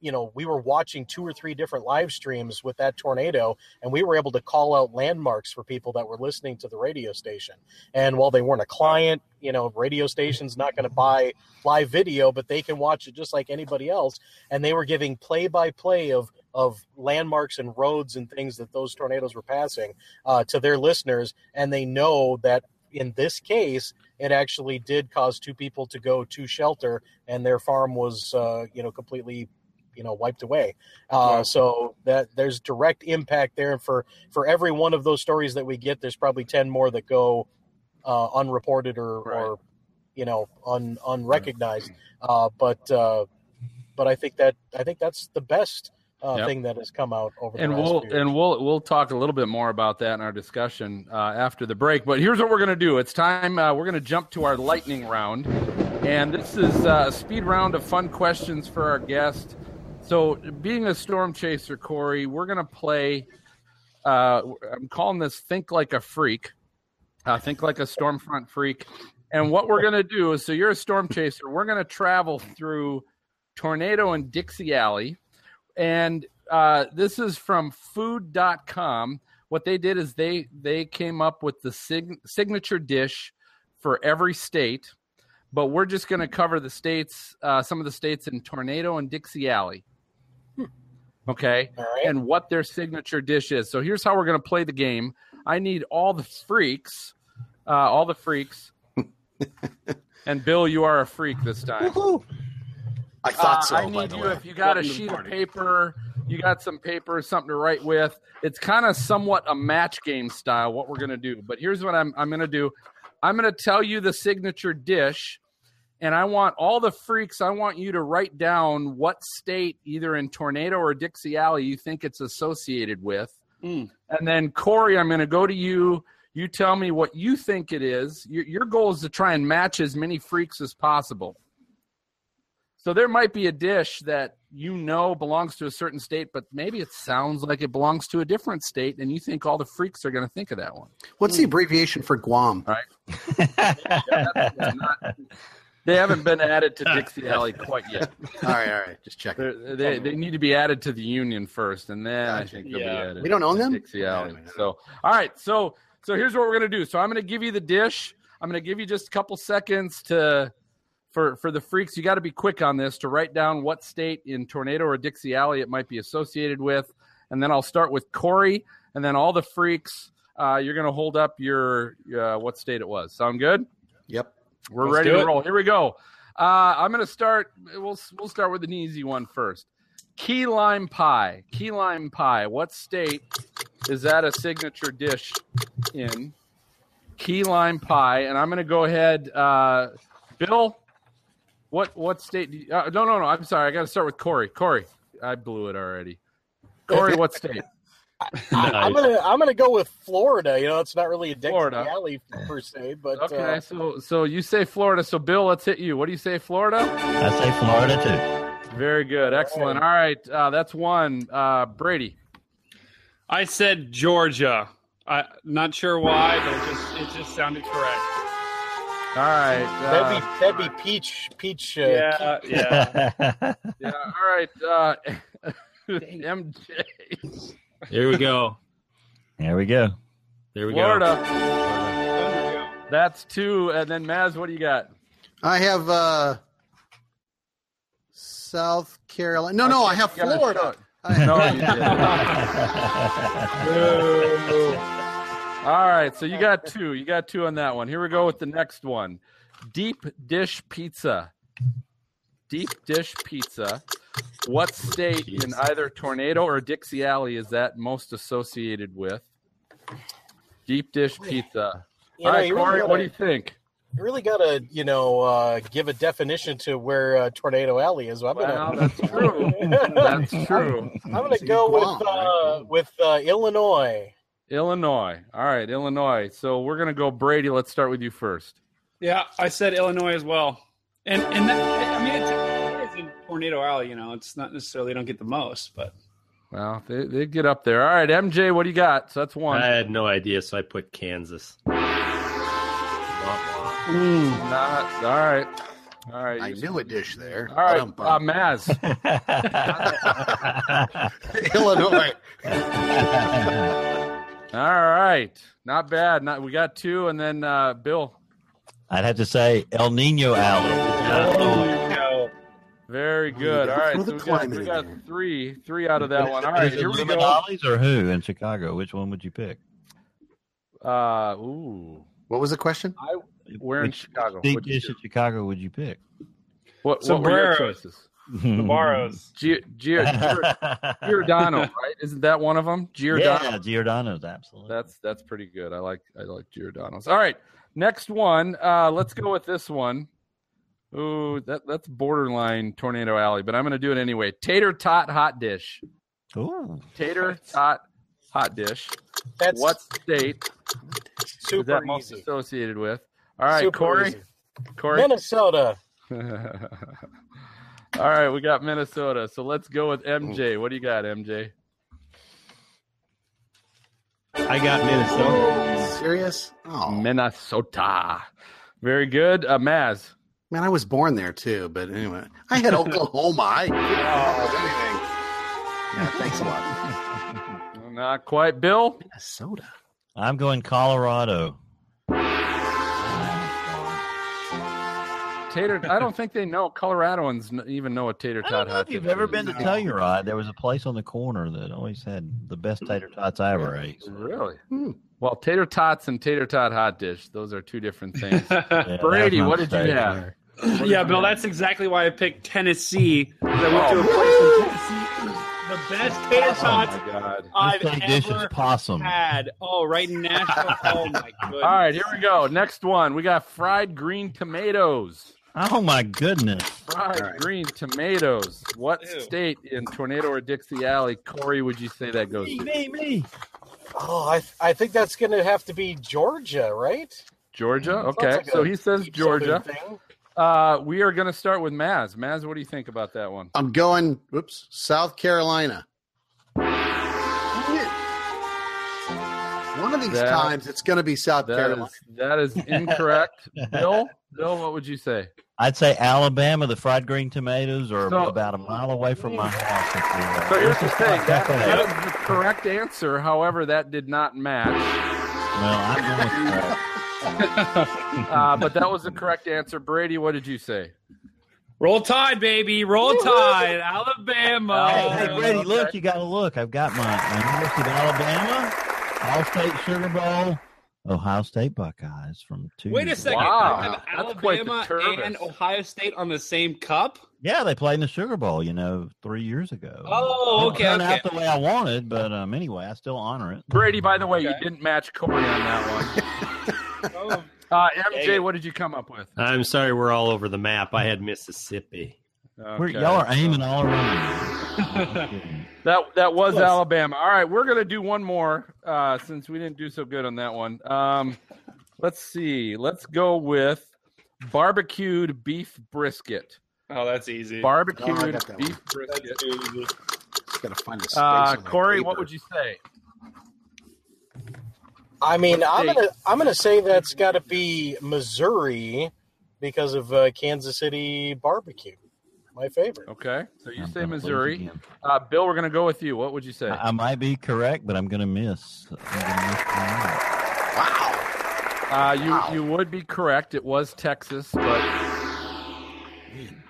you know, we were watching two or three different live streams with that tornado, and we were able to call out landmarks for people that were listening to the radio station. And while they weren't a client, you know, radio station's not going to buy live video, but they can watch it just like anybody else. And they were giving play by play of of landmarks and roads and things that those tornadoes were passing uh, to their listeners, and they know that in this case, it actually did cause two people to go to shelter, and their farm was, uh, you know, completely you know wiped away. Uh, So that there's direct impact there. And for for every one of those stories that we get, there's probably ten more that go uh, unreported or, right. or you know un, unrecognized. Uh, but uh, but I think that I think that's the best. Uh, yep. thing that has come out over and we'll and we'll we'll talk a little bit more about that in our discussion uh, after the break. But here's what we're going to do. It's time. Uh, we're going to jump to our lightning round, and this is uh, a speed round of fun questions for our guest. So, being a storm chaser, Kory, we're going to play. Uh, I'm calling this "Think Like a Freak." Uh, think like a stormfront freak. And what we're going to do is, so you're a storm chaser. We're going to travel through Tornado and Dixie Alley. And uh, this is from food.com. What they did is they they came up with the sig- signature dish for every state, but we're just going to cover the states, uh, some of the states in Tornado and Dixie Alley. Okay, right. and what their signature dish is. So here's how we're going to play the game. I need all the freaks, uh, all the freaks, and Bill, you are a freak this time. I thought Uh, so. I need you way. if you got a Welcome to the sheet of paper, you got some paper, something to write with. It's kind of somewhat a match game style. What we're gonna do, but here's what I'm I'm gonna do. I'm gonna tell you the signature dish, and I want all the freaks. I want you to write down what state, either in Tornado or Dixie Alley, you think it's associated with. Mm. And then Kory, I'm gonna go to you. You tell me what you think it is. Your, your goal is to try and match as many freaks as possible. So there might be a dish that you know belongs to a certain state, but maybe it sounds like it belongs to a different state, and you think all the freaks are going to think of that one. What's the abbreviation for Guam? Not- they haven't been added to Dixie Alley quite yet. all right, all right. Just check. They're- They, they need to be added to the Union first, and then I think they'll be added. We don't own to them? Dixie Alley. So, all right. So, so here's what we're gonna do. So I'm gonna give you the dish. I'm gonna give you just a couple seconds to for for the freaks. You got to be quick on this to write down what state in Tornado or Dixie Alley it might be associated with, and then I'll start with Kory, and then all the freaks. Uh, you're gonna hold up your uh, what state it was. Sound good? Yep. We're Let's ready to it. roll. Here we go. Uh, I'm going to start. We'll we'll start with an easy one first. Key lime pie. Key lime pie. What state is that a signature dish in? Key lime pie. And I'm going to go ahead. Uh, Bill, what what state? Do you, uh, no, no, no. I'm sorry. I got to start with Kory. Kory, I blew it already. Kory, what state? I, I'm gonna I'm gonna go with Florida. You know, it's not really a Dixie Florida. Alley per se, but Okay, uh, so so you say Florida. So Bill, let's hit you. What do you say, Florida? I say Florida too. Very good. Excellent. All right. Uh, that's one. Uh, Brady. I said Georgia. I not sure why, but it just it just sounded correct. All right. that'd be Uh, that'd be peach peach. Uh, Yeah, yeah. yeah. All right. Uh, MJ. Here we go. There we go. There we go Florida. That's two. And then Maz, what do you got? I have uh, South Carolina. No, no, I have Florida. I- No, you didn't. All right. So you got two. You got two on that one. Here we go with the next one. Deep dish pizza. Deep dish pizza. What state in either Tornado or Dixie Alley is that most associated with? Deep dish pizza. you All know, right, you really Kory, gotta, what do you think? you really gotta you know uh, give a definition to where uh, Tornado Alley is. I'm Well, gonna that's true. That's true. I'm gonna go Guam, with uh, right? with uh, Illinois. Illinois. All right, Illinois. So we're gonna go Brady. Let's start with you first. Yeah, I said Illinois as well. And and that, I mean, it's, it's in Tornado Alley. You know, it's not necessarily don't get the most, but Well, they, they get up there. All right, MJ, what do you got? So that's one. I had no idea, so I put Kansas. Wah, wah. Not, all right. All right. I you- knew a dish there. All right, Ba-dum-bum. uh, Maz. Illinois. All right. Not bad. Not we got two, and then uh, Bill. I'd have to say El Nino Alley. there you go. Very good. All right. So we got, we got three, three out of that one. All right. Here we go. Lou Malnati's or who in Chicago? Which one would you pick? Uh, ooh. What was the question? We're in Chicago. Deep What'd you dish in Chicago would you pick? What, what were your choices? Navarro's. Gi- Gi- Gi- Giordano, right? Isn't that one of them? Giordano. Yeah, Giordano's absolutely. That's that's pretty good. I like I like Giordano's. All right, next one. Uh, let's go with this one. Ooh, that that's borderline tornado alley, but I'm going to do it anyway. Tater tot hot dish. Ooh. Tater tot hot dish. That's What state is super that most easy. associated with? All right, Super Kory. easy. Kory. Minnesota. All right, we got Minnesota. So let's go with MJ. What do you got, MJ? I got Minnesota. Serious? Oh, Minnesota. Very good. Uh, Maz. Man, I was born there too, but anyway, I had Oklahoma. I anything. Yeah, thanks a lot. Not quite, Bill. Minnesota. I'm going Colorado. Tater. I don't think they know Coloradoans even know a tater tot. I don't know hot if you've ever is. been to Telluride. There was a place on the corner that always had the best tater tots I ever ate. Really? Hmm. Well, tater tots and tater tot hot dish, those are two different things. Yeah, Brady, what did you have? there. yeah, Bill, that's exactly why I picked Tennessee. 'cause I went to a place in oh. Tennessee. The best tater Oh tots my god! I've This state dish is ever possum. had. Oh, right in Nashville. Oh my goodness. All right, here we go. Next one. We got fried green tomatoes. Oh my goodness! Fried All right. green tomatoes. What Ew. state in Tornado or Dixie Alley, Kory, would you say that goes Me, to? me, me. Oh, I I think that's going to have to be Georgia, right? Georgia? Okay, like so he says Georgia. Uh, we are going to start with Maz. Maz, what do you think about that one? I'm going. Whoops, South Carolina. One of these That- times, it's going to be South That Carolina. is that is incorrect. Bill, Bill, what would you say? I'd say Alabama. The fried green tomatoes are So- about a mile away from my house. If you're, So here's the thing. That, that that out. is the correct answer. However, that did not match. Well, I'm going with that. Uh, but that was the correct answer. Brady, what did you say? Roll Tide, baby. Roll Tide. Alabama. Hey, hey, Brady, okay. look, you got to look. I've got my, my University of Alabama, All State Sugar Bowl, Ohio State Buckeyes from two. Wait a second. ago. Wow. You have That's quite the Alabama and Ohio State on the same cup? Yeah, they played in the Sugar Bowl, you know, three years ago. Oh, Didn't okay, turn okay. out the way I wanted, but um, anyway, I still honor it. Brady, by the way, you didn't match Kory on that one. Oh, Uh, Dang MJ, what did you come up with? I'm sorry, we're all over the map. I had Mississippi. We're, y'all are aiming all around. That that was Close. Alabama. All right, we're gonna do one more uh, since we didn't do so good on that one. Um, let's see. Let's go with barbecued beef brisket. oh, that's easy. Barbecued Oh, that beef That's brisket. easy. Just got to find a space. Uh, on Kory, paper. what would you say? I mean, I'm State. gonna I'm gonna say that's got to be Missouri because of uh, Kansas City barbecue. My favorite. Okay, so you I'm say Missouri. Uh, Bill, we're gonna go with you. What would you say? I, I might be correct, but I'm going to miss. I'm gonna miss. Wow. Uh, you Wow. you would be correct. It was Texas, but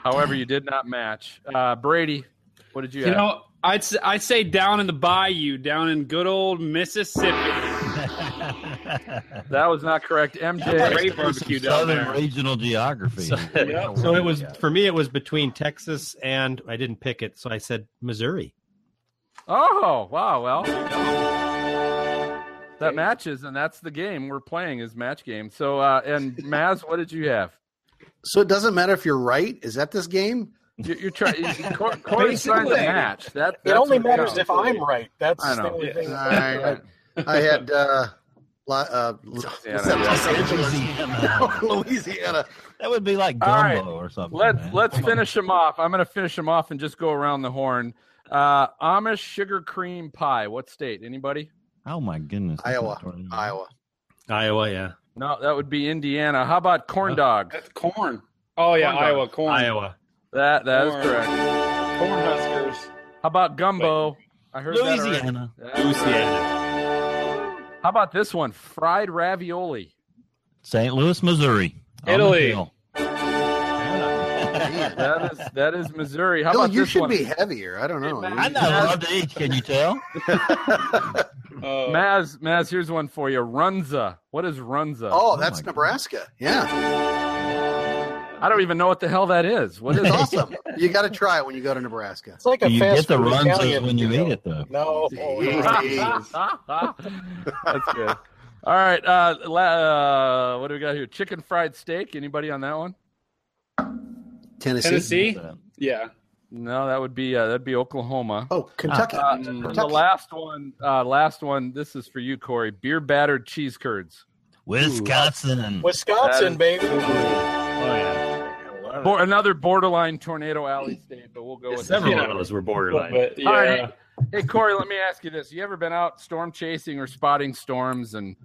however, you did not match. Uh, Brady, what did you, You have? know, I'd s- I'd say down in the bayou, down in good old Mississippi. That was not correct. MJ, Great barbecue down Southern there. regional geography. So, so it was for me. It was between Texas and I didn't pick it, so I said Missouri. Oh wow! Well, that matches, and that's the game we're playing is match game. So, uh, and Maz, what did you have? So it doesn't matter if you're right. Is that this game? You, you're trying. Cor- Kory's trying to match. That It only matters if I'm right. That's I the know. only thing. All right. I had uh, Lo- uh, what's that, yeah. Los Angeles, Louisiana. Louisiana. that would be like All right. gumbo or something. Let's man. let's finish them off. I'm going to finish them off and just go around the horn. Uh, Amish sugar cream pie. What state? Anybody? Oh my goodness! Iowa. Iowa. Iowa, yeah, No, that would be Indiana. How about corn dogs? That's corn. Oh yeah, Corn dog. Iowa corn. Iowa. That that is Corn. correct. Corn Huskers. How about gumbo? I heard that. Louisiana. Yeah. Louisiana. How about this one? Fried ravioli. St. Louis, Missouri. Italy. hill. That is that is Missouri. How Bill, about you this should one? be heavier. I don't know. I know love to eat. Can you tell? Oh, Maz, Maz, here's one for you. Runza. What is Runza? oh, that's oh my Nebraska. Yeah, I don't even know what the hell that is. What is awesome. You got to try it when you go to Nebraska. It's like a you fast get the food runs when you meal. eat it, though. No, That's good. All right. Uh, la- uh, what do we got here? Chicken fried steak. Anybody on that one? Tennessee. Tennessee. Yeah. No, that would be uh, that'd be Oklahoma. Oh, Kentucky. Uh, the last one, uh, last one. This is for you, Kory. Beer battered cheese curds. Wisconsin. Wisconsin, baby. Oh yeah. Bo- another borderline tornado alley state, but we'll go with Several that. of those were borderline. But, yeah. All right. Hey, Kory, let me ask you this: You ever been out storm chasing or spotting storms? And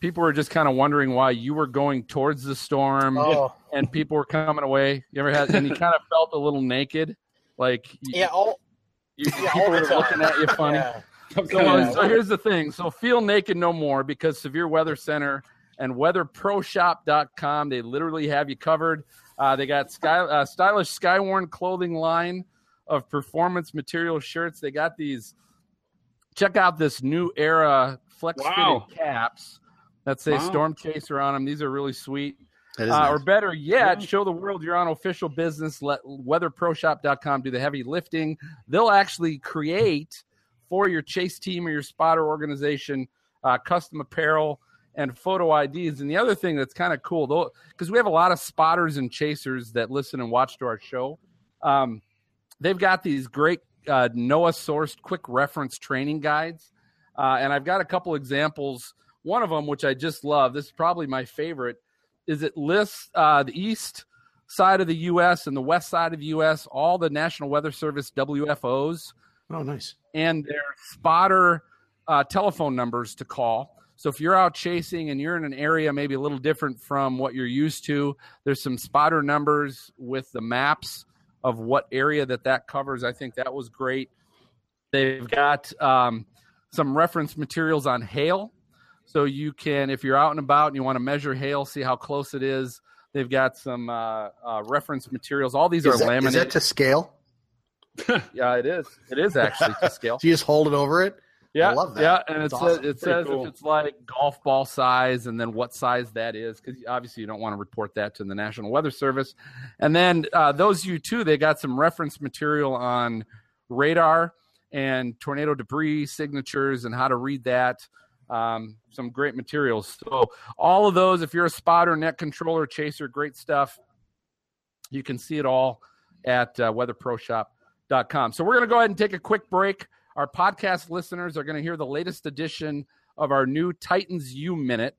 people were just kind of wondering why you were going towards the storm, Oh, and people were coming away. You ever had? And you kind of felt a little naked, like you, yeah, all, you, yeah, people all were looking at you funny. Yeah. So, so here's the thing. So feel naked no more because Severe Weather Center and weatherproshop.com, they literally have you covered. Uh, they got sky, uh, stylish Skywarn clothing line of performance material shirts. They got these. Check out this new era flex fitted Wow. caps that say Wow. Storm Chaser on them. These are really sweet. Uh, nice. or better yet, Yeah. show the world you're on official business. Let weatherproshop.com do the heavy lifting. They'll actually create for your chase team or your spotter organization uh, custom apparel and photo IDs. And the other thing that's kind of cool, though, because we have a lot of spotters and chasers that listen and watch to our show, um, they've got these great uh, NOAA sourced quick reference training guides. Uh, and I've got a couple examples. One of them, which I just love, this is probably my favorite, is it lists uh, the east side of the U.S. and the west side of the U.S., all the National Weather Service WFOs oh, nice. and their spotter uh, telephone numbers to call. So if you're out chasing and you're in an area maybe a little different from what you're used to, there's some spotter numbers with the maps of what area that that covers. I think that was great. They've got um, some reference materials on hail. So you can, if you're out and about and you want to measure hail, see how close it is. They've got some uh, uh, reference materials. All these Is are that, laminated. is that to scale? yeah, it is. It is actually to scale. Do you just hold it over it? Yeah, I love that. Yeah, and it That's says awesome. it says cool. if it's like golf ball size, and then what size that is, because obviously you don't want to report that to the National Weather Service. And then uh, those you too, they got some reference material on radar and tornado debris signatures and how to read that. Um, some great materials. So all of those, if you're a spotter, net controller, chaser, great stuff. You can see it all at uh, weatherproshop.com. So we're going to go ahead and take a quick break. Our podcast listeners are going to hear the latest edition of our new Titans U Minute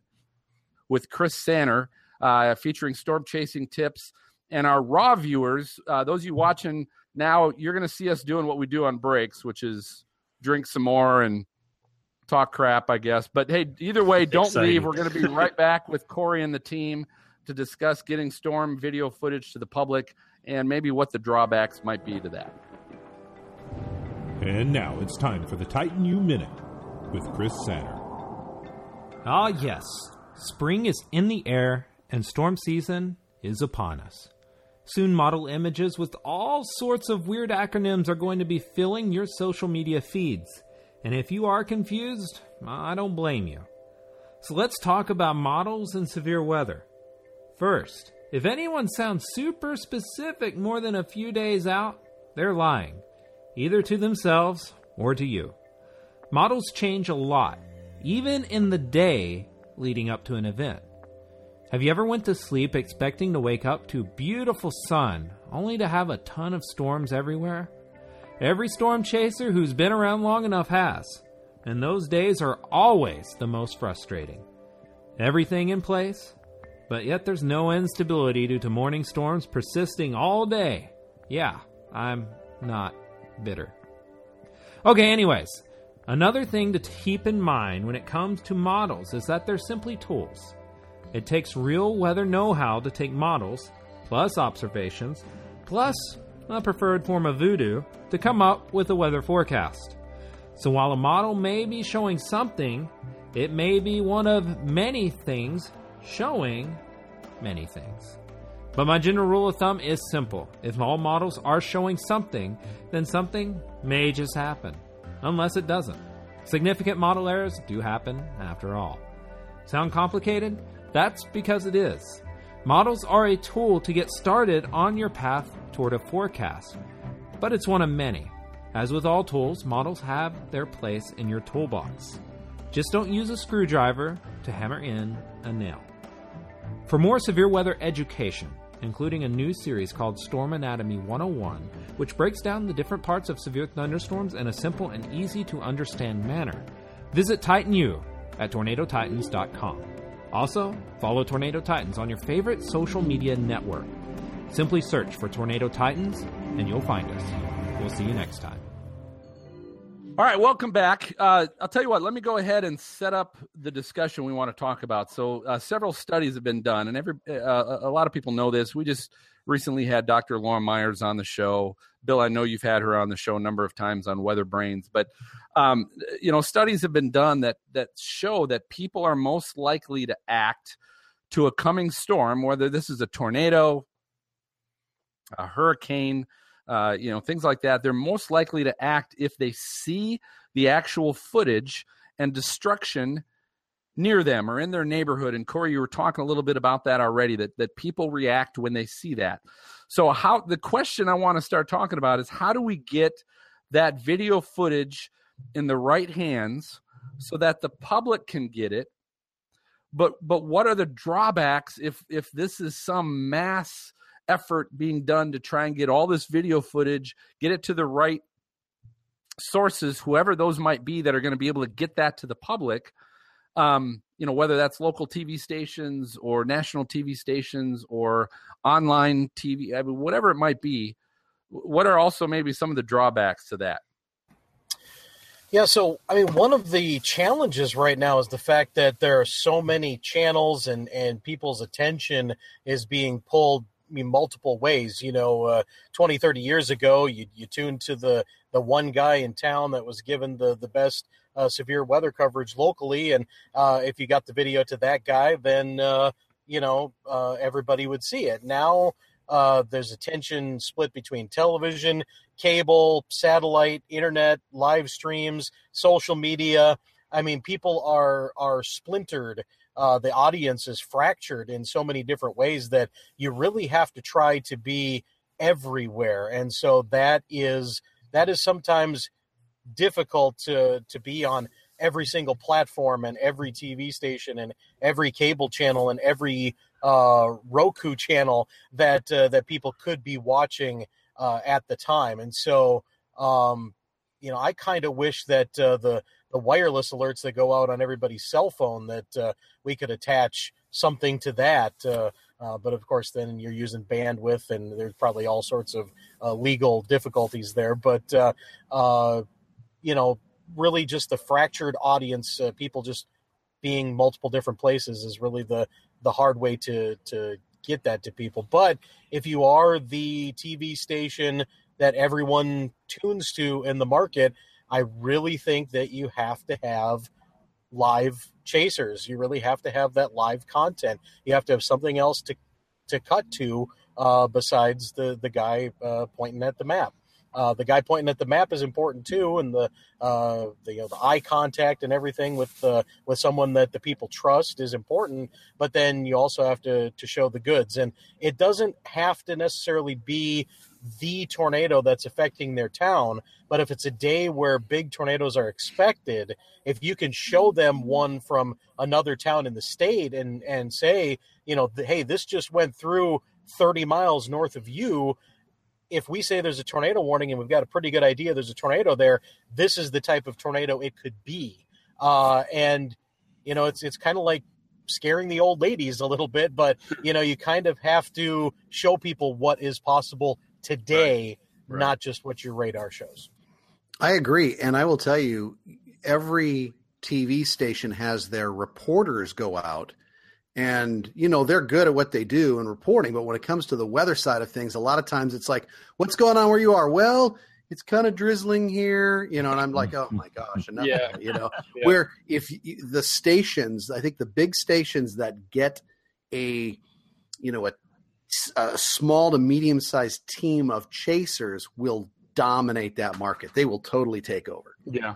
with Chris Sanner, uh, featuring storm chasing tips. And our raw viewers, uh, those of you watching now, you're going to see us doing what we do on breaks, which is drink some more and talk crap, I guess. But hey, either way, don't Exciting. leave. We're going to be right back with Kory and the team to discuss getting storm video footage to the public and maybe what the drawbacks might be to that. And now it's time for the Titan U Minute with Chris Sanner. Ah, yes. Spring is in the air and storm season is upon us. Soon, model images with all sorts of weird acronyms are going to be filling your social media feeds. And if you are confused, I don't blame you. So let's talk about models and severe weather. First, if anyone sounds super specific more than a few days out, they're lying, either to themselves or to you. Models change a lot, even in the day leading up to an event. Have you ever went to sleep expecting to wake up to beautiful sun only to have a ton of storms everywhere? Every storm chaser who's been around long enough has, and those days are always the most frustrating. Everything in place, but yet there's no instability due to morning storms persisting all day. Yeah, I'm not bitter. Okay, anyways, another thing to keep in mind when it comes to models is that they're simply tools. It takes real weather know how to take models, plus observations, plus a preferred form of voodoo to come up with a weather forecast. So while a model may be showing something, it may be one of many things showing many things. But my general rule of thumb is simple. If all models are showing something, then something may just happen. Unless it doesn't. Significant model errors do happen after all. Sound complicated? That's because it is. Models are a tool to get started on your path toward a forecast, but it's one of many. As with all tools, models have their place in your toolbox. Just don't use a screwdriver to hammer in a nail. For more severe weather education, including a new series called Storm Anatomy 101, which breaks down the different parts of severe thunderstorms in a simple and easy to understand manner, visit TitanU at tornadotitans.com. Also, follow Tornado Titans on your favorite social media network. Simply search for Tornado Titans and you'll find us. We'll see you next time. All right, welcome back. Uh, I'll tell you what. Let me go ahead and set up the discussion we want to talk about. So, uh, several studies have been done, and every uh, a lot of people know this. We just recently had Dr. Laura Myers on the show. Bill, I know you've had her on the show a number of times on weather brains, but um, you know, studies have been done that that show that people are most likely to act to a coming storm, whether this is a tornado, a hurricane, uh, you know, things like that. They're most likely to act if they see the actual footage and destruction near them or in their neighborhood. And Kory, you were talking a little bit about that already. That that people react when they see that. So how the question I want to start talking about is how do we get that video footage in the right hands so that the public can get it but but what are the drawbacks if if this is some mass effort being done to try and get all this video footage get it to the right sources whoever those might be that are going to be able to get that to the public um, you know whether that's local tv stations or national tv stations or online tv I mean, whatever it might be what are also maybe some of the drawbacks to that? Yeah, so I mean, one of the challenges right now is the fact that there are so many channels and and people's attention is being pulled in multiple ways. You know, uh, 20, 30 years ago, you you tuned to the the one guy in town that was given the the best uh, severe weather coverage locally, and uh, if you got the video to that guy, then uh, you know uh, everybody would see it. Now uh, there's attention split between television, cable, satellite, internet, live streams, social media. I mean, people are are splintered. Uh, the audience is fractured in so many different ways that you really have to try to be everywhere, and so that is that is sometimes difficult to to be on every single platform and every TV station and every cable channel and every uh, Roku channel that uh, that people could be watching uh, at the time. And so, um, you know, I kind of wish that uh, the the wireless alerts that go out on everybody's cell phone that uh, we could attach something to that. Uh, but of course, then you're using bandwidth, and there's probably all sorts of legal difficulties there. But you know, really just the fractured audience, uh, people just being multiple different places is really the the hard way to to get that to people. But if you are the TV station that everyone tunes to in the market, I really think that you have to have live chasers. You really have to have that live content. You have to have something else to to cut to uh, besides the the guy uh, pointing at the map. Uh, the guy pointing at the map is important too, and the uh, the, you know, the eye contact and everything with with someone that the people trust is important. But then you also have to to show the goods, and it doesn't have to necessarily be the tornado that's affecting their town. But if it's a day where big tornadoes are expected, if you can show them one from another town in the state and and say, you know, hey, this just went through 30 miles north of you if we say there's a tornado warning and we've got a pretty good idea there's a tornado there, this is the type of tornado it could be. Uh, and you know, it's it's kind of like scaring the old ladies a little bit, but you know, you kind of have to show people what is possible today, right. Right. not just what your radar shows. I agree, and I will tell you, every TV station has their reporters go out and you know they're good at what they do in reporting but when it comes to the weather side of things a lot of times it's like what's going on where you are well it's kind of drizzling here you know and i'm like oh my gosh enough yeah. you know yeah. where if the stations i think the big stations that get a you know a, a small to medium sized team of chasers will dominate that market. They will totally take over. Yeah.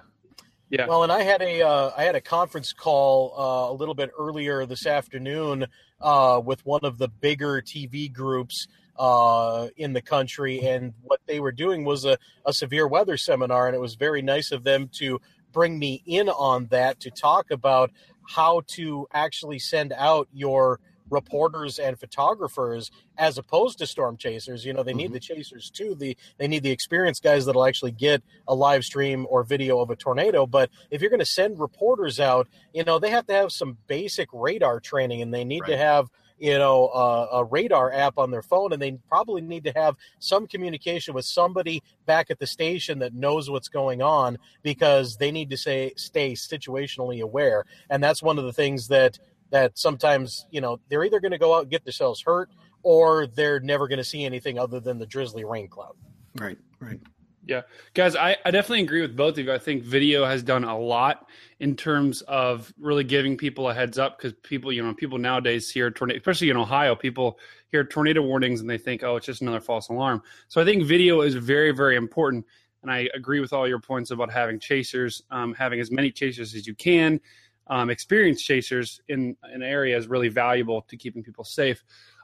Yeah. Well, and I had a uh, I had a conference call uh, a little bit earlier this afternoon uh, with one of the bigger TV groups uh, in the country, and what they were doing was a, a severe weather seminar, and it was very nice of them to bring me in on that to talk about how to actually send out your reporters and photographers as opposed to storm chasers. You know, they mm-hmm. need the chasers too. The they need the experienced guys that'll actually get a live stream or video of a tornado. But if you're going to send reporters out, you know, they have to have some basic radar training and they need right. to have you know uh, a radar app on their phone, and they probably need to have some communication with somebody back at the station that knows what's going on because they need to say stay situationally aware, and that's one of the things that that sometimes you know they're either going to go out and get themselves hurt or they're never going to see anything other than the drizzly rain cloud. Right, right. Yeah, guys, I, I definitely agree with both of you. I think video has done a lot in terms of really giving people a heads up because people, you know, people nowadays hear tornado, especially in Ohio, people hear tornado warnings and they think, oh, it's just another false alarm. So I think video is very, very important. And I agree with all your points about having chasers, um, having as many chasers as you can, um, experienced chasers in an area is really valuable to keeping people safe.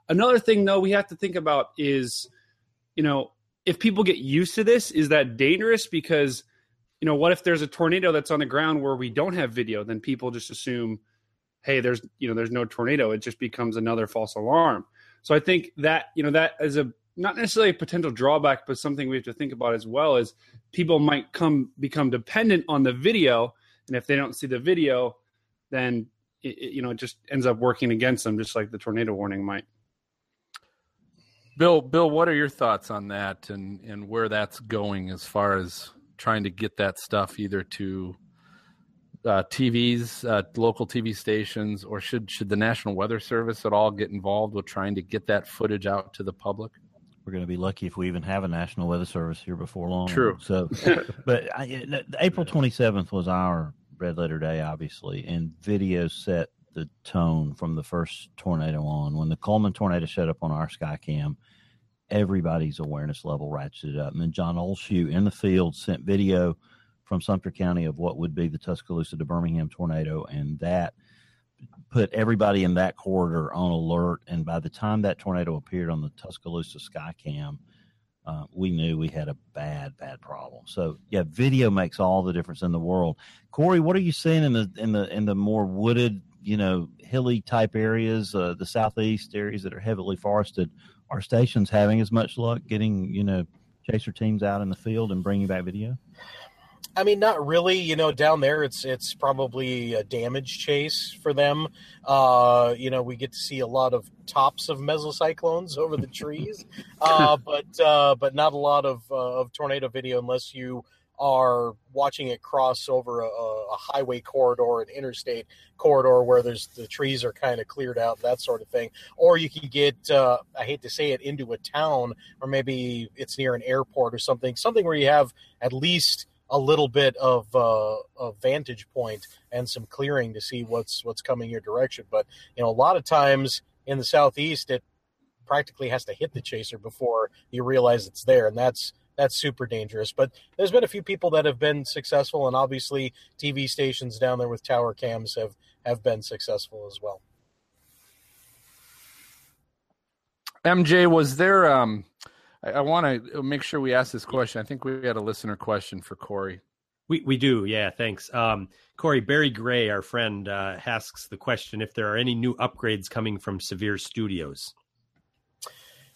Another thing, though, we have to think about is, you know, if people get used to this, is that dangerous? Because, you know, what if there's a tornado that's on the ground where we don't have video? Then people just assume, hey, there's, you know, there's no tornado. It just becomes another false alarm. So I think that, you know, that is a not necessarily a potential drawback, but something we have to think about as well is people might come become dependent on the video. And if they don't see the video, then it, it, you know, it just ends up working against them, just like the tornado warning might. Bill, Bill, what are your thoughts on that and, and where that's going as far as trying to get that stuff either to uh, TVs, uh, local TV stations, or should should the National Weather Service at all get involved with trying to get that footage out to the public? We're going to be lucky if we even have a National Weather Service here before long. True. So, but I, April 27th was our red letter day, obviously, and video set the tone from the first tornado on. When the Cullman tornado showed up on our Skycam, everybody's awareness level ratcheted up. And then John Olshew in the field sent video from Sumter County of what would be the Tuscaloosa to Birmingham tornado, and that put everybody in that corridor on alert. And by the time that tornado appeared on the Tuscaloosa Skycam, uh, we knew we had a bad, bad problem. So yeah, video makes all the difference in the world. Kory, what are you seeing in the in the in the more wooded, you know, hilly type areas, uh, the southeast areas that are heavily forested? Are stations having as much luck getting you know chaser teams out in the field and bringing back video? I mean, not really. You know, down there, it's it's probably a damage chase for them. Uh, you know, we get to see a lot of tops of mesocyclones over the trees, uh, but uh, but not a lot of uh, of tornado video unless you are watching it cross over a, a highway corridor, an interstate corridor where there's the trees are kind of cleared out, that sort of thing. Or you can get, uh, I hate to say it, into a town, or maybe it's near an airport or something, something where you have at least a little bit of uh, a vantage point and some clearing to see what's what's coming your direction. But you know, a lot of times in the southeast, it practically has to hit the chaser before you realize it's there, and that's that's super dangerous. But there's been a few people that have been successful, and obviously TV stations down there with tower cams have have been successful as well. MJ, was there um, I, I want to make sure we ask this question. I think we had a listener question for Kory. We we do, yeah. Thanks, um, Kory. Barry Gray, our friend, uh, asks the question if there are any new upgrades coming from Severe Studios.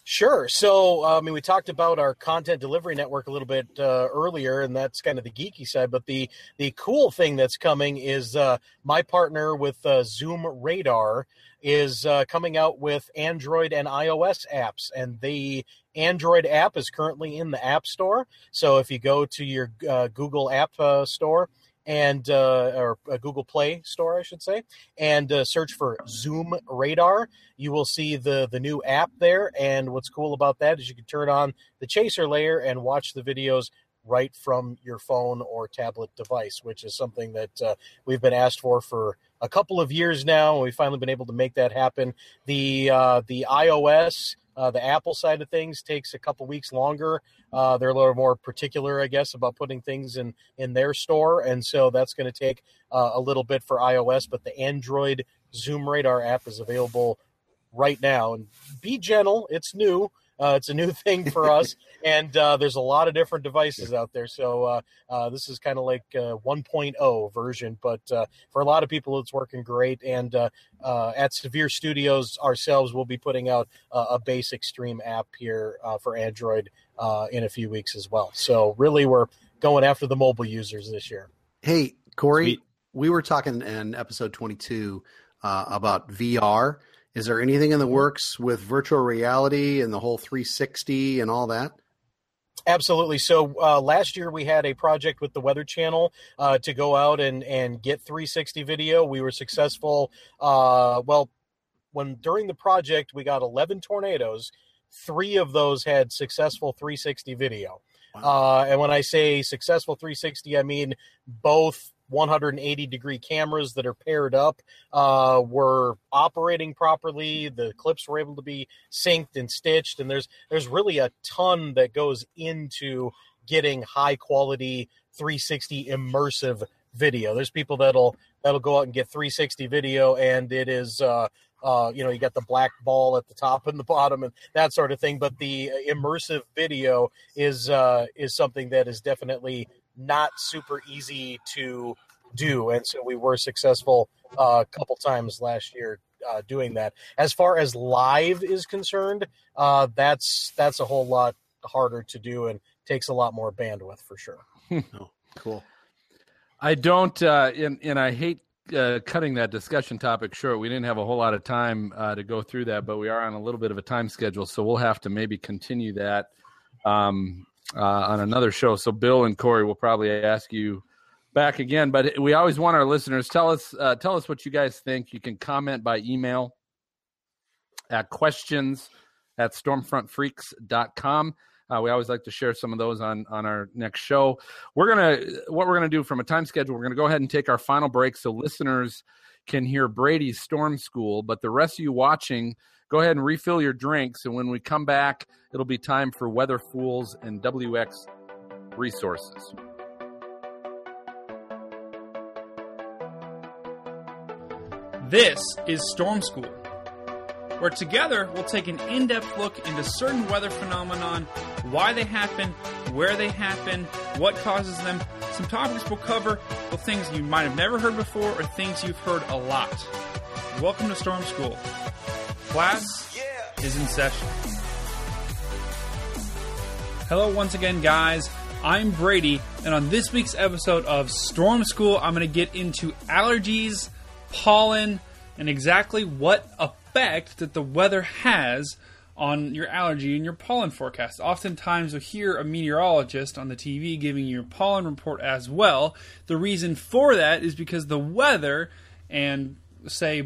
Sure. So, uh, I mean, we talked about our content delivery network a little bit uh, earlier, and that's kind of the geeky side. But the the cool thing that's coming is uh, my partner with uh, Zoom Radar is uh, coming out with Android and iOS apps, and the Android app is currently in the App Store. So if you go to your uh, Google App uh, Store and uh, or uh, Google Play Store, I should say, and uh, search for Zoom Radar, you will see the the new app there. And what's cool about that is you can turn on the chaser layer and watch the videos right from your phone or tablet device, which is something that uh, we've been asked for for a couple of years now, and we've finally been able to make that happen. The uh, the iOS, uh, the Apple side of things takes a couple weeks longer. Uh, they're a little more particular, I guess, about putting things in in their store, and so that's going to take uh, a little bit for iOS. But the Android Zoom Radar app is available right now, and be gentle. It's new. Uh, it's a new thing for us, and uh, there's a lot of different devices out there. So uh, uh this is kind of like a 1.0 version, but uh, for a lot of people, it's working great. And uh, at Severe Studios ourselves, we'll be putting out a basic stream app here for Android in a few weeks as well. So really, we're going after the mobile users this year. Hey, Kory, Sweet. we were talking in episode 22 about VR Is there anything in the works with virtual reality and the whole 360 and all that? Absolutely. So uh, last year we had a project with the Weather Channel uh, to go out and and get 360 video. We were successful. Uh, well, when during the project we got 11 tornadoes, three of those had successful 360 video. Wow. Uh, and when I say successful 360, I mean both 180 degree cameras that are paired up uh, were operating properly. The clips were able to be synced and stitched, and there's there's really a ton that goes into getting high quality 360 immersive video. There's people that'll that'll go out and get 360 video, and it is. Uh, uh, you know, you got the black ball at the top and the bottom and that sort of thing. But the immersive video is uh, is something that is definitely not super easy to do, and so we were successful uh, a couple times last year uh, doing that. As far as live is concerned, uh, that's that's a whole lot harder to do and takes a lot more bandwidth for sure. oh, cool. I don't, uh, and and I hate uh, cutting that discussion topic short. We didn't have a whole lot of time uh, to go through that, but we are on a little bit of a time schedule, so we'll have to maybe continue that um, uh, on another show. So Bill and Kory will probably ask you back again, but we always want our listeners tell us uh, tell us what you guys think. You can comment by email at questions at stormfrontfreaks.com. Uh, we always like to share some of those on on our next show. We're gonna what we're gonna do from a time schedule. We're gonna go ahead and take our final break so listeners can hear Brady's Storm School. But the rest of you watching, go ahead and refill your drinks. And when we come back, it'll be time for Weather Fools and WX resources. This is Storm School, where together we'll take an in depth look into certain weather phenomenon, why they happen, where they happen, what causes them. Some topics we'll cover, both things you might have never heard before or things you've heard a lot. Welcome to Storm School. Class is in session. Hello, once again, guys. I'm Brady, and on this week's episode of Storm School, I'm going to get into allergies, pollen, and exactly what effect that the weather has on your allergy and your pollen forecast. Oftentimes, you'll hear a meteorologist on the TV giving you a pollen report as well. The reason for that is because the weather and say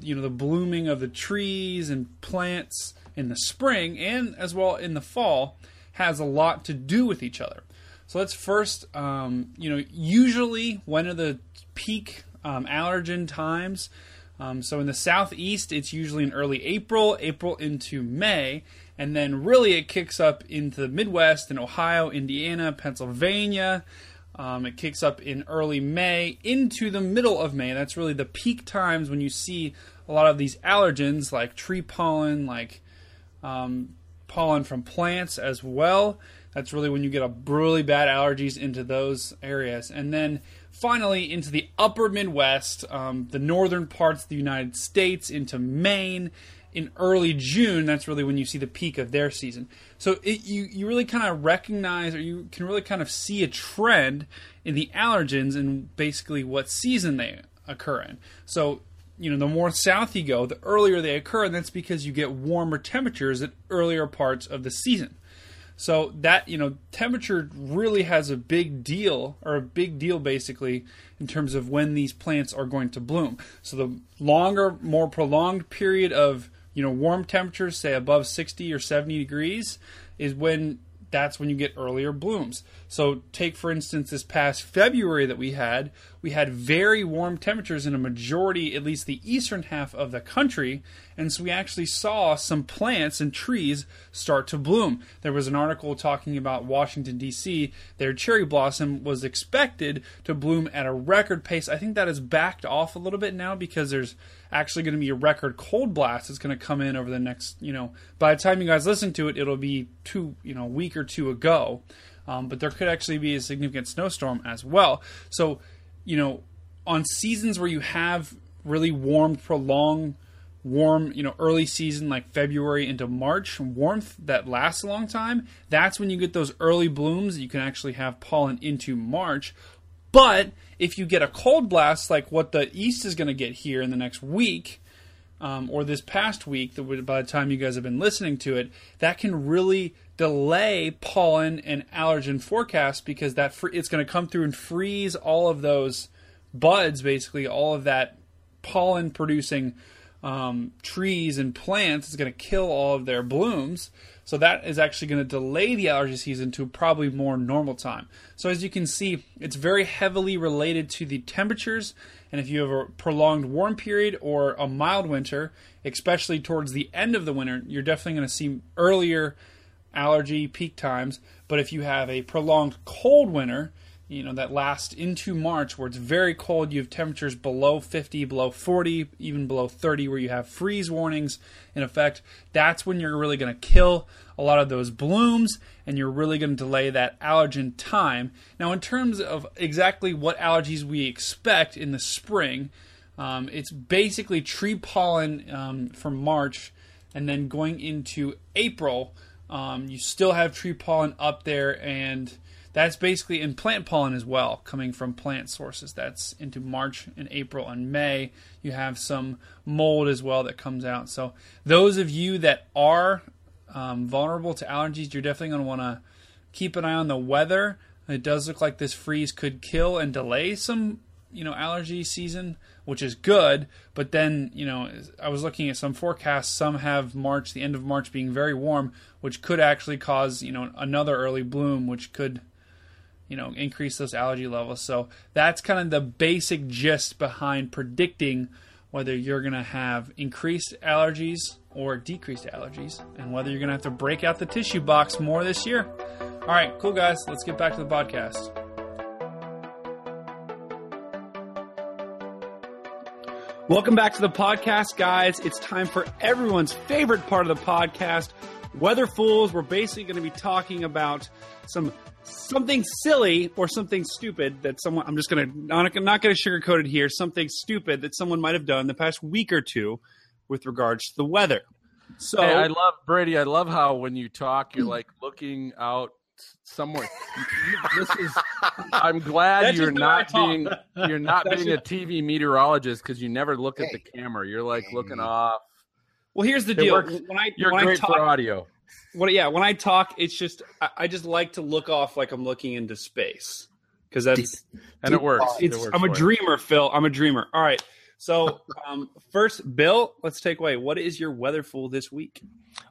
you know the blooming of the trees and plants in the spring and as well in the fall has a lot to do with each other. So let's first, um, you know, usually when are the peak um, allergen times? Um, so in the southeast, it's usually in early April, April into May, and then really it kicks up into the Midwest in Ohio, Indiana, Pennsylvania. Um, it kicks up in early May into the middle of May. That's really the peak times when you see a lot of these allergens like tree pollen, like um, pollen from plants as well. That's really when you get a really bad allergies into those areas. And then finally into the upper Midwest, um, the northern parts of the United States, into Maine. In early June, that's really when you see the peak of their season. So it, you you really kind of recognize, or you can really kind of see a trend in the allergens and basically what season they occur in. So you know, the more south you go, the earlier they occur, and that's because you get warmer temperatures at earlier parts of the season. So that you know, temperature really has a big deal, or a big deal basically, in terms of when these plants are going to bloom. So the longer, more prolonged period of you know warm temperatures, say above 60 or 70 degrees, is when that's when you get earlier blooms. So, take for instance this past February that we had, we had very warm temperatures in a majority, at least the eastern half of the country, and so we actually saw some plants and trees start to bloom. There was an article talking about Washington, D.C., their cherry blossom was expected to bloom at a record pace. I think that has backed off a little bit now because there's actually going to be a record cold blast that's going to come in over the next, you know, by the time you guys listen to it, it'll be two, you know, a week or two ago. Um, but there could actually be a significant snowstorm as well. So, you know, on seasons where you have really warm, prolonged, warm, you know, early season like February into March, warmth that lasts a long time, that's when you get those early blooms. You can actually have pollen into March. But if you get a cold blast like what the East is going to get here in the next week, um, or this past week, that by the time you guys have been listening to it, that can really delay pollen and allergen forecasts because that fr- it's going to come through and freeze all of those buds, basically all of that pollen producing um, trees and plants. It's going to kill all of their blooms. So that is actually going to delay the allergy season to probably more normal time. So as you can see, it's very heavily related to the temperatures. And if you have a prolonged warm period or a mild winter, especially towards the end of the winter, you're definitely going to see earlier allergy peak times. But if you have a prolonged cold winter, you know that lasts into March where it's very cold. You have temperatures below 50, below 40, even below 30, where you have freeze warnings in effect. That's when you're really going to kill a lot of those blooms, and you're really going to delay that allergen time. Now, in terms of exactly what allergies we expect in the spring, um, it's basically tree pollen um, from March, and then going into April, um, you still have tree pollen up there and that's basically in plant pollen as well, coming from plant sources. That's into March and April and May. You have some mold as well that comes out. So, those of you that are um, vulnerable to allergies, you're definitely going to want to keep an eye on the weather. It does look like this freeze could kill and delay some, you know, allergy season, which is good. But then, you know, I was looking at some forecasts. Some have March, the end of March, being very warm, which could actually cause, you know, another early bloom, which could you know, increase those allergy levels. So that's kind of the basic gist behind predicting whether you're going to have increased allergies or decreased allergies and whether you're going to have to break out the tissue box more this year. All right, cool guys, let's get back to the podcast. Welcome back to the podcast, guys. It's time for everyone's favorite part of the podcast, Weather Fools. We're basically going to be talking about some something silly or something stupid that someone I'm just gonna not, not gonna sugarcoat it here. Something stupid that someone might have done the past week or two with regards to the weather. So hey, I love Brady. I love how when you talk, you're like looking out somewhere. this is. I'm glad you're not being you're not being a TV meteorologist because you never look at the camera. You're like looking off. Well, here's the deal. When I you're when great I talk, for audio. When, yeah, when I talk, it's just I, I just like to look off like I'm looking into space because that's and it works. It's, it works I'm a for you. dreamer, Phil. I'm a dreamer. All right. So um, first, Bill, let's take away. What is your weather fool this week?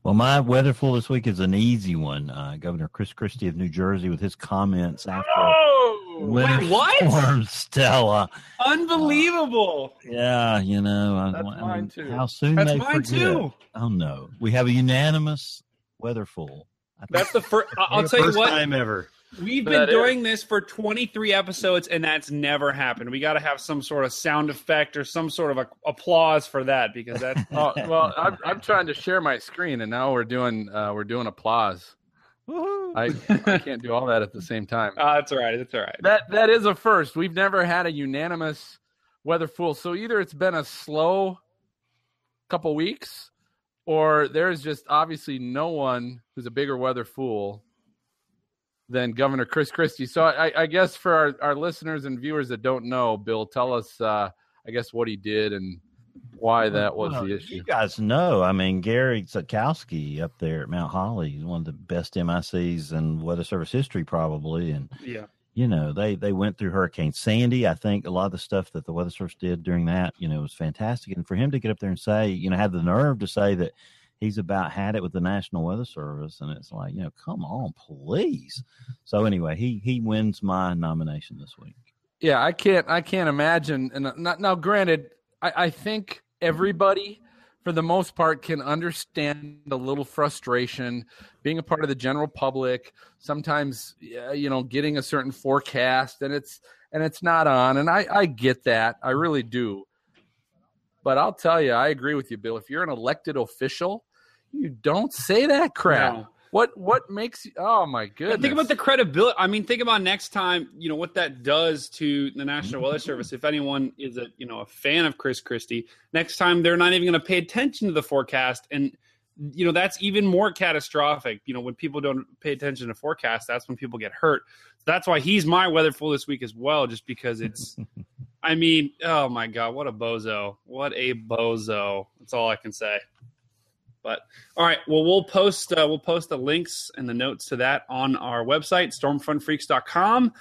Well, my weather fool this week is an easy one. Uh, Governor Chris Christie of New Jersey with his comments after Oh, Winter wait, what? Storm Stella. Unbelievable! Yeah, you know, That's I mine, mean, too. How soon That's they mine forget. too. Oh no, we have a unanimous weather fool. I think That's the first. I'll tell you first what. time ever. We've been doing this for 23 episodes, and that's never happened. We got to have some sort of sound effect or some sort of a, applause for that because that's Oh well, I'm, I'm trying to share my screen, and now we're doing uh, we're doing applause. I, I can't do all that at the same time. uh, that's all right. That's all right. That that is a first. We've never had a unanimous weather fool. So either it's been a slow couple weeks, or there's just obviously no one who's a bigger weather fool than Governor Chris Christie. So I, I guess for our, our listeners and viewers that don't know, Bill, tell us uh, I guess what he did and why that was Well, the issue. You guys know, I mean, Gary Szatkowski up there at Mount Holly is one of the best MICs in Weather Service history, probably. And Yeah. you know, they they went through Hurricane Sandy. I think a lot of the stuff that the Weather Service did during that, you know, was fantastic. And for him to get up there and say, you know, had the nerve to say that he's about had it with the National Weather Service, and it's like, you know, come on, please. So anyway, he he wins my nomination this week. Yeah, I can't. I can't imagine. And uh, not, now, granted, I, I think everybody, for the most part, can understand a little frustration being a part of the general public. Sometimes, you know, getting a certain forecast and it's and it's not on. And I, I get that. I really do. But I'll tell you, I agree with you, Bill. If you're an elected official, you don't say that crap. No. What what makes you? Oh my goodness! Think about the credibility. I mean, think about next time. You know what that does to the National Weather Service. If anyone is a you know a fan of Chris Christie, next time they're not even going to pay attention to the forecast, and you know that's even more catastrophic. You know when people don't pay attention to forecasts, that's when people get hurt. That's why he's my weather fool this week as well, just because it's. I mean, oh my god, what a bozo! What a bozo! That's all I can say. But all right, well, we'll post uh, we'll post the links and the notes to that on our website, stormfrontfreaks.com.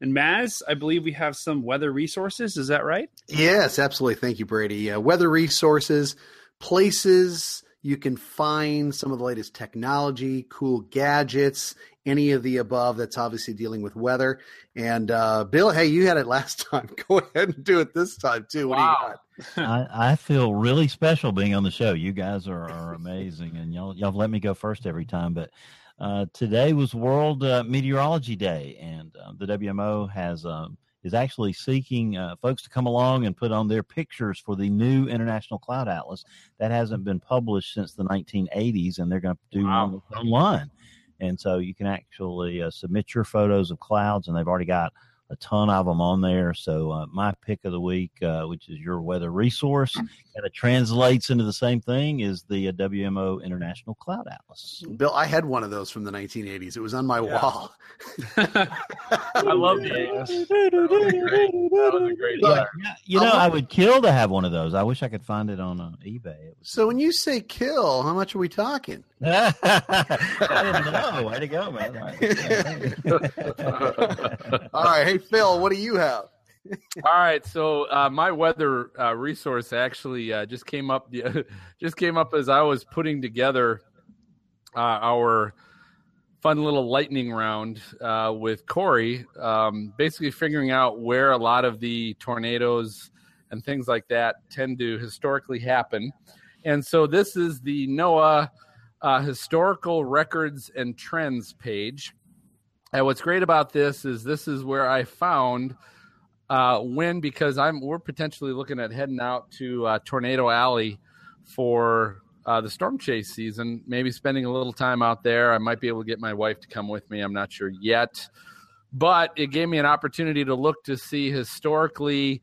And Maz, I believe we have some weather resources. Is that right? Yes, absolutely. Thank you, Brady. Uh, weather resources, places you can find some of the latest technology, cool gadgets, any of the above that's obviously dealing with weather. And uh, Bill, hey, you had it last time. Go ahead and do it this time too. What Wow. do you got? I, I feel really special being on the show. You guys are, are amazing, and y'all y'all let me go first every time. But uh, today was World uh, Meteorology Day, and uh, the WMO has um, is actually seeking uh, folks to come along and put on their pictures for the new International Cloud Atlas that hasn't been published since the 1980s, and they're going to do Wow. one online. And so you can actually uh, submit your photos of clouds, and they've already got a ton of them on there. So uh, my pick of the week, uh, which is your weather resource, kind of translates into the same thing, is the uh, WMO International Cloud Atlas. Bill, I had one of those from the 1980s. It was on my wall. I love the AS. That was a great. That was a great. Look. Yeah, you know, I would kill to have one of those. I wish I could find it on uh, eBay. It was... So when you say kill, how much are we talking? I didn't know. Way to go, man! All right, hey Phil, what do you have? All right, so uh, my weather uh, resource actually uh, just came up. just came up as I was putting together uh, our fun little lightning round uh, with Kory. Um, basically, figuring out where a lot of the tornadoes and things like that tend to historically happen. And so this is the NOAA uh, historical records and trends page. And what's great about this is this is where I found uh, when because I'm we're potentially looking at heading out to uh, Tornado Alley for uh, the storm chase season. Maybe spending a little time out there. I might be able to get my wife to come with me. I'm not sure yet, but it gave me an opportunity to look to see historically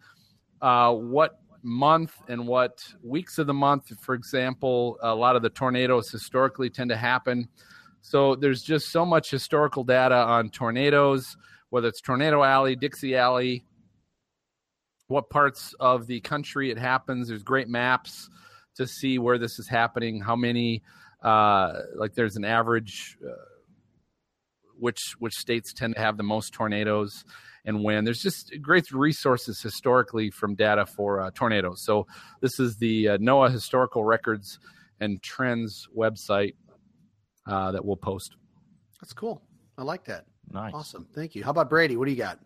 uh, what month and what weeks of the month, for example, a lot of the tornadoes historically tend to happen. So there's just so much historical data on tornadoes, whether it's Tornado Alley, Dixie Alley, what parts of the country it happens. There's great maps to see where this is happening, how many, uh, like there's an average, uh, which which states tend to have the most tornadoes and when. There's just great resources historically from data for uh, tornadoes. So this is the uh, NOAA Historical Records and Trends website uh, that we'll post. That's cool. I like that. nice. Awesome. Thank you. How about Brady? What do you got?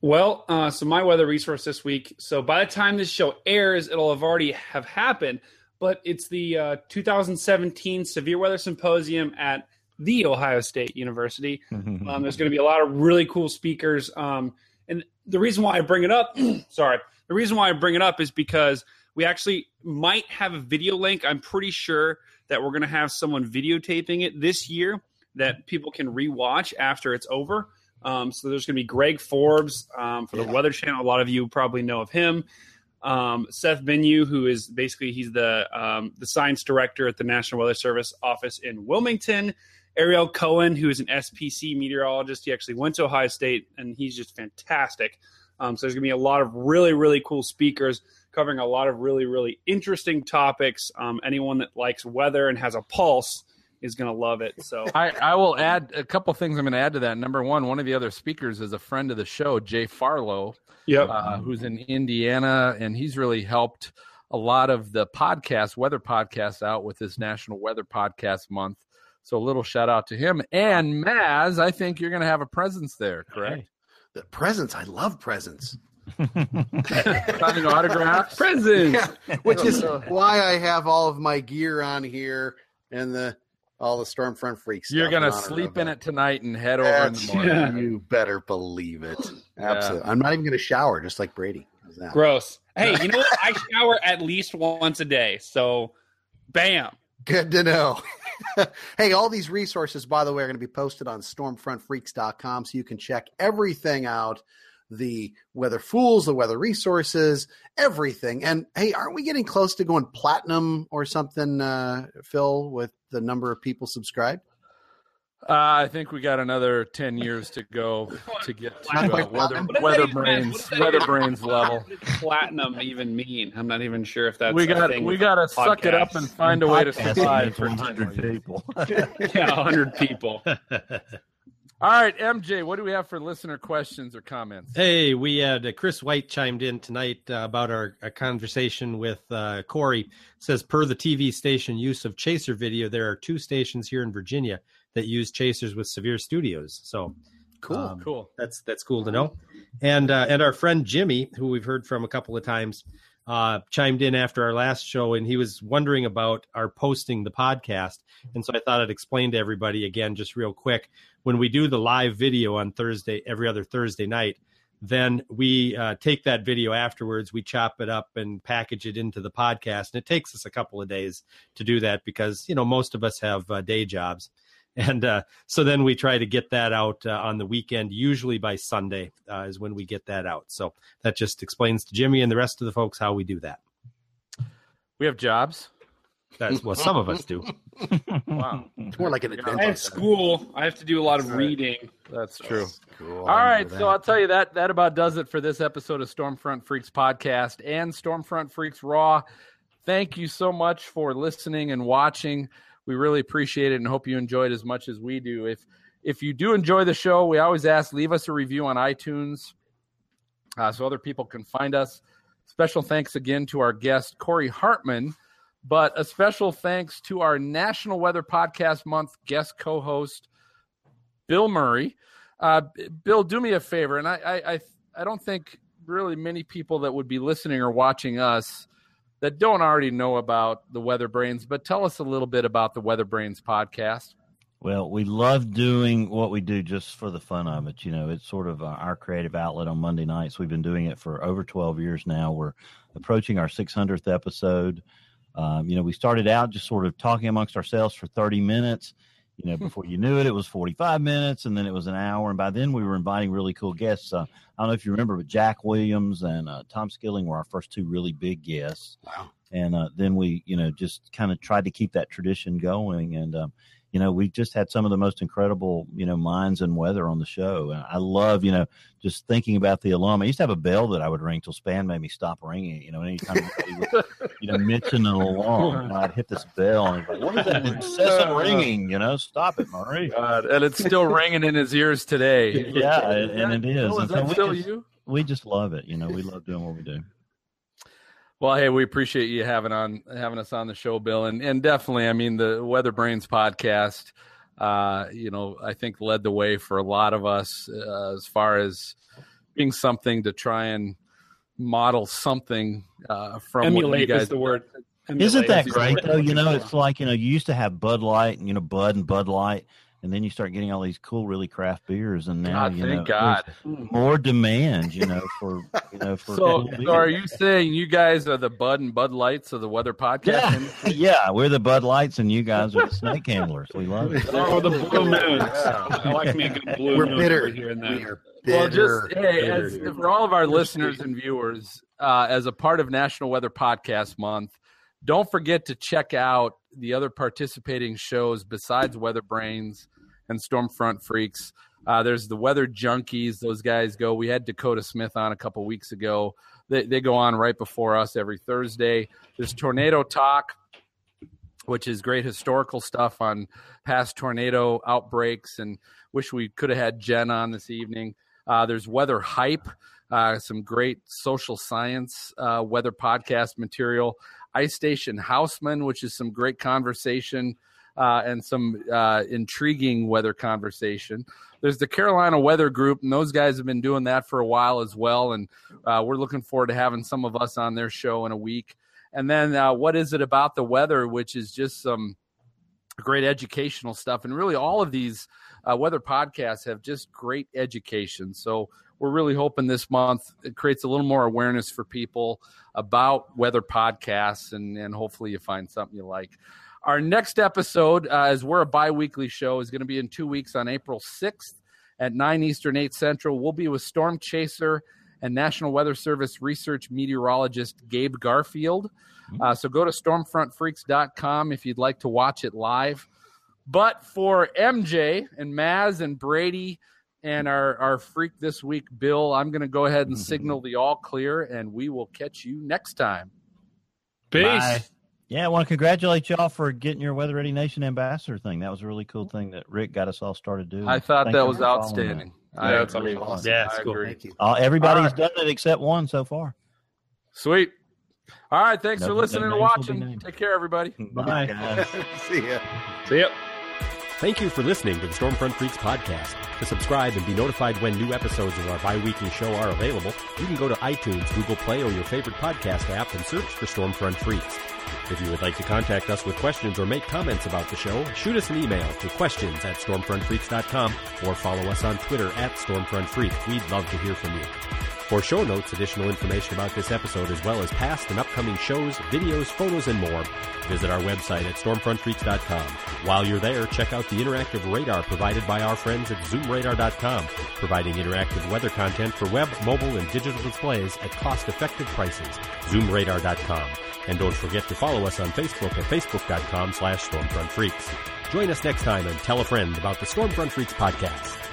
Well, uh, so my weather resource this week. So by the time this show airs, it'll have already have happened. But it's the uh, 2017 Severe Weather Symposium at the Ohio State University. Um, there's going to be a lot of really cool speakers. Um, and the reason why I bring it up, sorry, the reason why I bring it up is because we actually might have a video link. I'm pretty sure that we're going to have someone videotaping it this year that people can rewatch after it's over. Um, so there's going to be Greg Forbes um, for the Yeah. Weather Channel. A lot of you probably know of him. Um, Seth Binau, who is basically he's the um, the science director at the National Weather Service office in Wilmington. Ariel Cohen, who is an SPC meteorologist, he actually went to Ohio State, and he's just fantastic. Um, so there's going to be a lot of really, really cool speakers covering a lot of really, really interesting topics. Um, anyone that likes weather and has a pulse is going to love it. So I, I will add a couple things I'm going to add to that. Number one, one of the other speakers is a friend of the show, Jay Farlow, Yep. uh, who's in Indiana, and he's really helped a lot of the podcast, weather podcasts, out with this National Weather Podcast Month. So a little shout out to him and Maz. I think you're going to have a presence there, correct? The presence. I love presents. Signing autographs. Presents. Yeah, which is why I have all of my gear on here and the all the Stormfront freaks. You're going to sleep in it tonight and head over in the That's, morning. You better believe it. Yeah. Absolutely. I'm not even going to shower, just like Brady. Gross. Hey, you know what? I shower at least once a day. So, bam. Good to know. hey, all these resources, by the way, are going to be posted on stormfrontfreaks.com so you can check everything out the weather fools, the weather resources, everything. And hey, aren't we getting close to going platinum or something, uh, Phil, with the number of people subscribed? Uh, I think we got another ten years to go to get to Not uh, weather, platinum. What does weather brains what does that weather brains level. Platinum even mean? I'm not even sure if that's We a got thing we got to suck it up and find a way to survive for 100 people. yeah, 100 people. All right, MJ, what do we have for listener questions or comments? Hey, we had uh, Chris White chimed in tonight uh, about our, our conversation with uh, Kory. Says per the TV station use of chaser video, there are two stations here in Virginia that use chasers with severe studios. So Cool, Um, cool. that's that's cool to know. And uh, and our friend Jimmy, who we've heard from a couple of times, uh, chimed in after our last show, and he was wondering about our posting the podcast. And so I thought I'd explain to everybody again, just real quick. When we do the live video on Thursday, every other Thursday night, then we uh, take that video afterwards, we chop it up and package it into the podcast, and it takes us a couple of days to do that because you know most of us have uh, day jobs. And uh, so then we try to get that out uh, on the weekend, usually by Sunday uh, is when we get that out. So that just explains to Jimmy and the rest of the folks how we do that. We have jobs. That's well, some of us do. Wow, It's more like an adventure I have school. I have to do a lot of reading. that's true. Cool. All right, so I'll tell you that that about does it for this episode of Stormfront Freaks podcast and Stormfront Freaks Raw. Thank you so much for listening and watching. We really appreciate it and hope you enjoyed as much as we do. If if you do enjoy the show, we always ask leave us a review on iTunes uh, so other people can find us. Special thanks again to our guest Kory Hartman, but a special thanks to our National Weather Podcast Month guest co-host Bill Murray. Uh, Bill, do me a favor, and I, I, I, I don't think really many people that would be listening or watching us that don't already know about the Weather Brains, but tell us a little bit about the Weather Brains podcast. Well, we love doing what we do just for the fun of it. You know, it's sort of uh, our creative outlet on Monday nights. We've been doing it for over 12 years now. We're approaching our 600th episode. Um, you know, we started out just sort of talking amongst ourselves for 30 minutes. You know, before you knew it, it was 45 minutes and then it was an hour. And by then we were inviting really cool guests. Uh, I don't know if you remember, but Jack Williams and uh, Tom Skilling were our first two really big guests. Wow. And uh, then we, you know, just kind of tried to keep that tradition going. And, um, you know, we just had some of the most incredible, you know, minds and weather on the show. And I love, you know, just thinking about the alum. I used to have a bell that I would ring till Spann made me stop ringing it. You know, anytime anybody would, you know, mention an you know, I'd hit this bell and go, what is that incessant ringing? You know, stop it, Murray. God, and it's still ringing in his ears today. Yeah, and it is. And is so that we still just- you? We just love it. You know, we love doing what we do. Well, hey, we appreciate you having on having us on the show, Bill, and and definitely, I mean, the Weather Brains podcast, uh, you know, I think led the way for a lot of us uh, as far as being something to try and model something uh, from what you Emulate guys is the word. Isn't Emulate that is the great though? You know, it's like you know, you used to have Bud Light and you know Bud and Bud Light, and then you start getting all these cool, really craft beers, and now God, you thank know, God. more demand. You know, for you know for So, cool so are you saying you guys are the Bud and Bud Lights of the Weather podcast? Yeah, yeah, we're the Bud Lights, and you guys are the snake handlers. We love it. Oh, the blue moons. I like me a good blue We're moon bitter. here and We there. Well, just hey, as, for all of our listeners and viewers, uh, as a part of National Weather Podcast Month, don't forget to check out the other participating shows besides Weather Brains and Stormfront Freaks. Uh, there's the Weather Junkies; those guys go. We had Dakota Smith on a couple weeks ago. They, they go on right before us every Thursday. There's Tornado Talk, which is great historical stuff on past tornado outbreaks and wish we could have had jen on this evening uh, there's weather hype uh, some great social science uh, weather podcast material ice station houseman which is some great conversation uh, and some uh, intriguing weather conversation there's the carolina weather group and those guys have been doing that for a while as well and uh, we're looking forward to having some of us on their show in a week and then uh, what is it about the weather, which is just some great educational stuff. And really, all of these uh, weather podcasts have just great education. So we're really hoping this month it creates a little more awareness for people about weather podcasts, and, and hopefully you find something you like. Our next episode, uh, as we're a bi weekly show, is going to be in two weeks on April 6th at 9 Eastern, 8 Central. We'll be with Storm Chaser and National Weather Service research meteorologist Gabe Garfield. Uh, so go to stormfrontfreaks.com if you'd like to watch it live. But for MJ and Maz and Brady and our, our freak this week, Bill, I'm going to go ahead and signal the all clear, and we will catch you next time. Peace. Bye. Yeah, I want to congratulate y'all for getting your Weather Ready Nation ambassador thing. That was a really cool thing that Rick got us all started doing. I thought Thank that was outstanding. that. I Yeah, it's agree. awesome. Yeah, it's I cool. agree. Thank you. Uh, everybody's All right. done it except one so far. Sweet. All right. Thanks for No- no listening and names will be watching. Take care, everybody. Bye, guys. See ya. See ya. Thank you for listening to the Stormfront Freaks podcast. To subscribe and be notified when new episodes of our bi-weekly show are available, you can go to iTunes, Google Play, or your favorite podcast app and search for Stormfront Freaks. If you would like to contact us with questions or make comments about the show, shoot us an email to questions at stormfrontfreaks.com or follow us on Twitter at stormfrontfreak. We'd love to hear from you. For show notes, additional information about this episode, as well as past and upcoming shows, videos, photos, and more, visit our website at stormfrontfreaks.com. While you're there, check out the interactive radar provided by our friends at zoomradar.com, providing interactive weather content for web, mobile, and digital displays at cost-effective prices. zoomradar.com. And don't forget to follow us on Facebook at facebook.com slash stormfrontfreaks. Join us next time and tell a friend about the Stormfront Freaks podcast.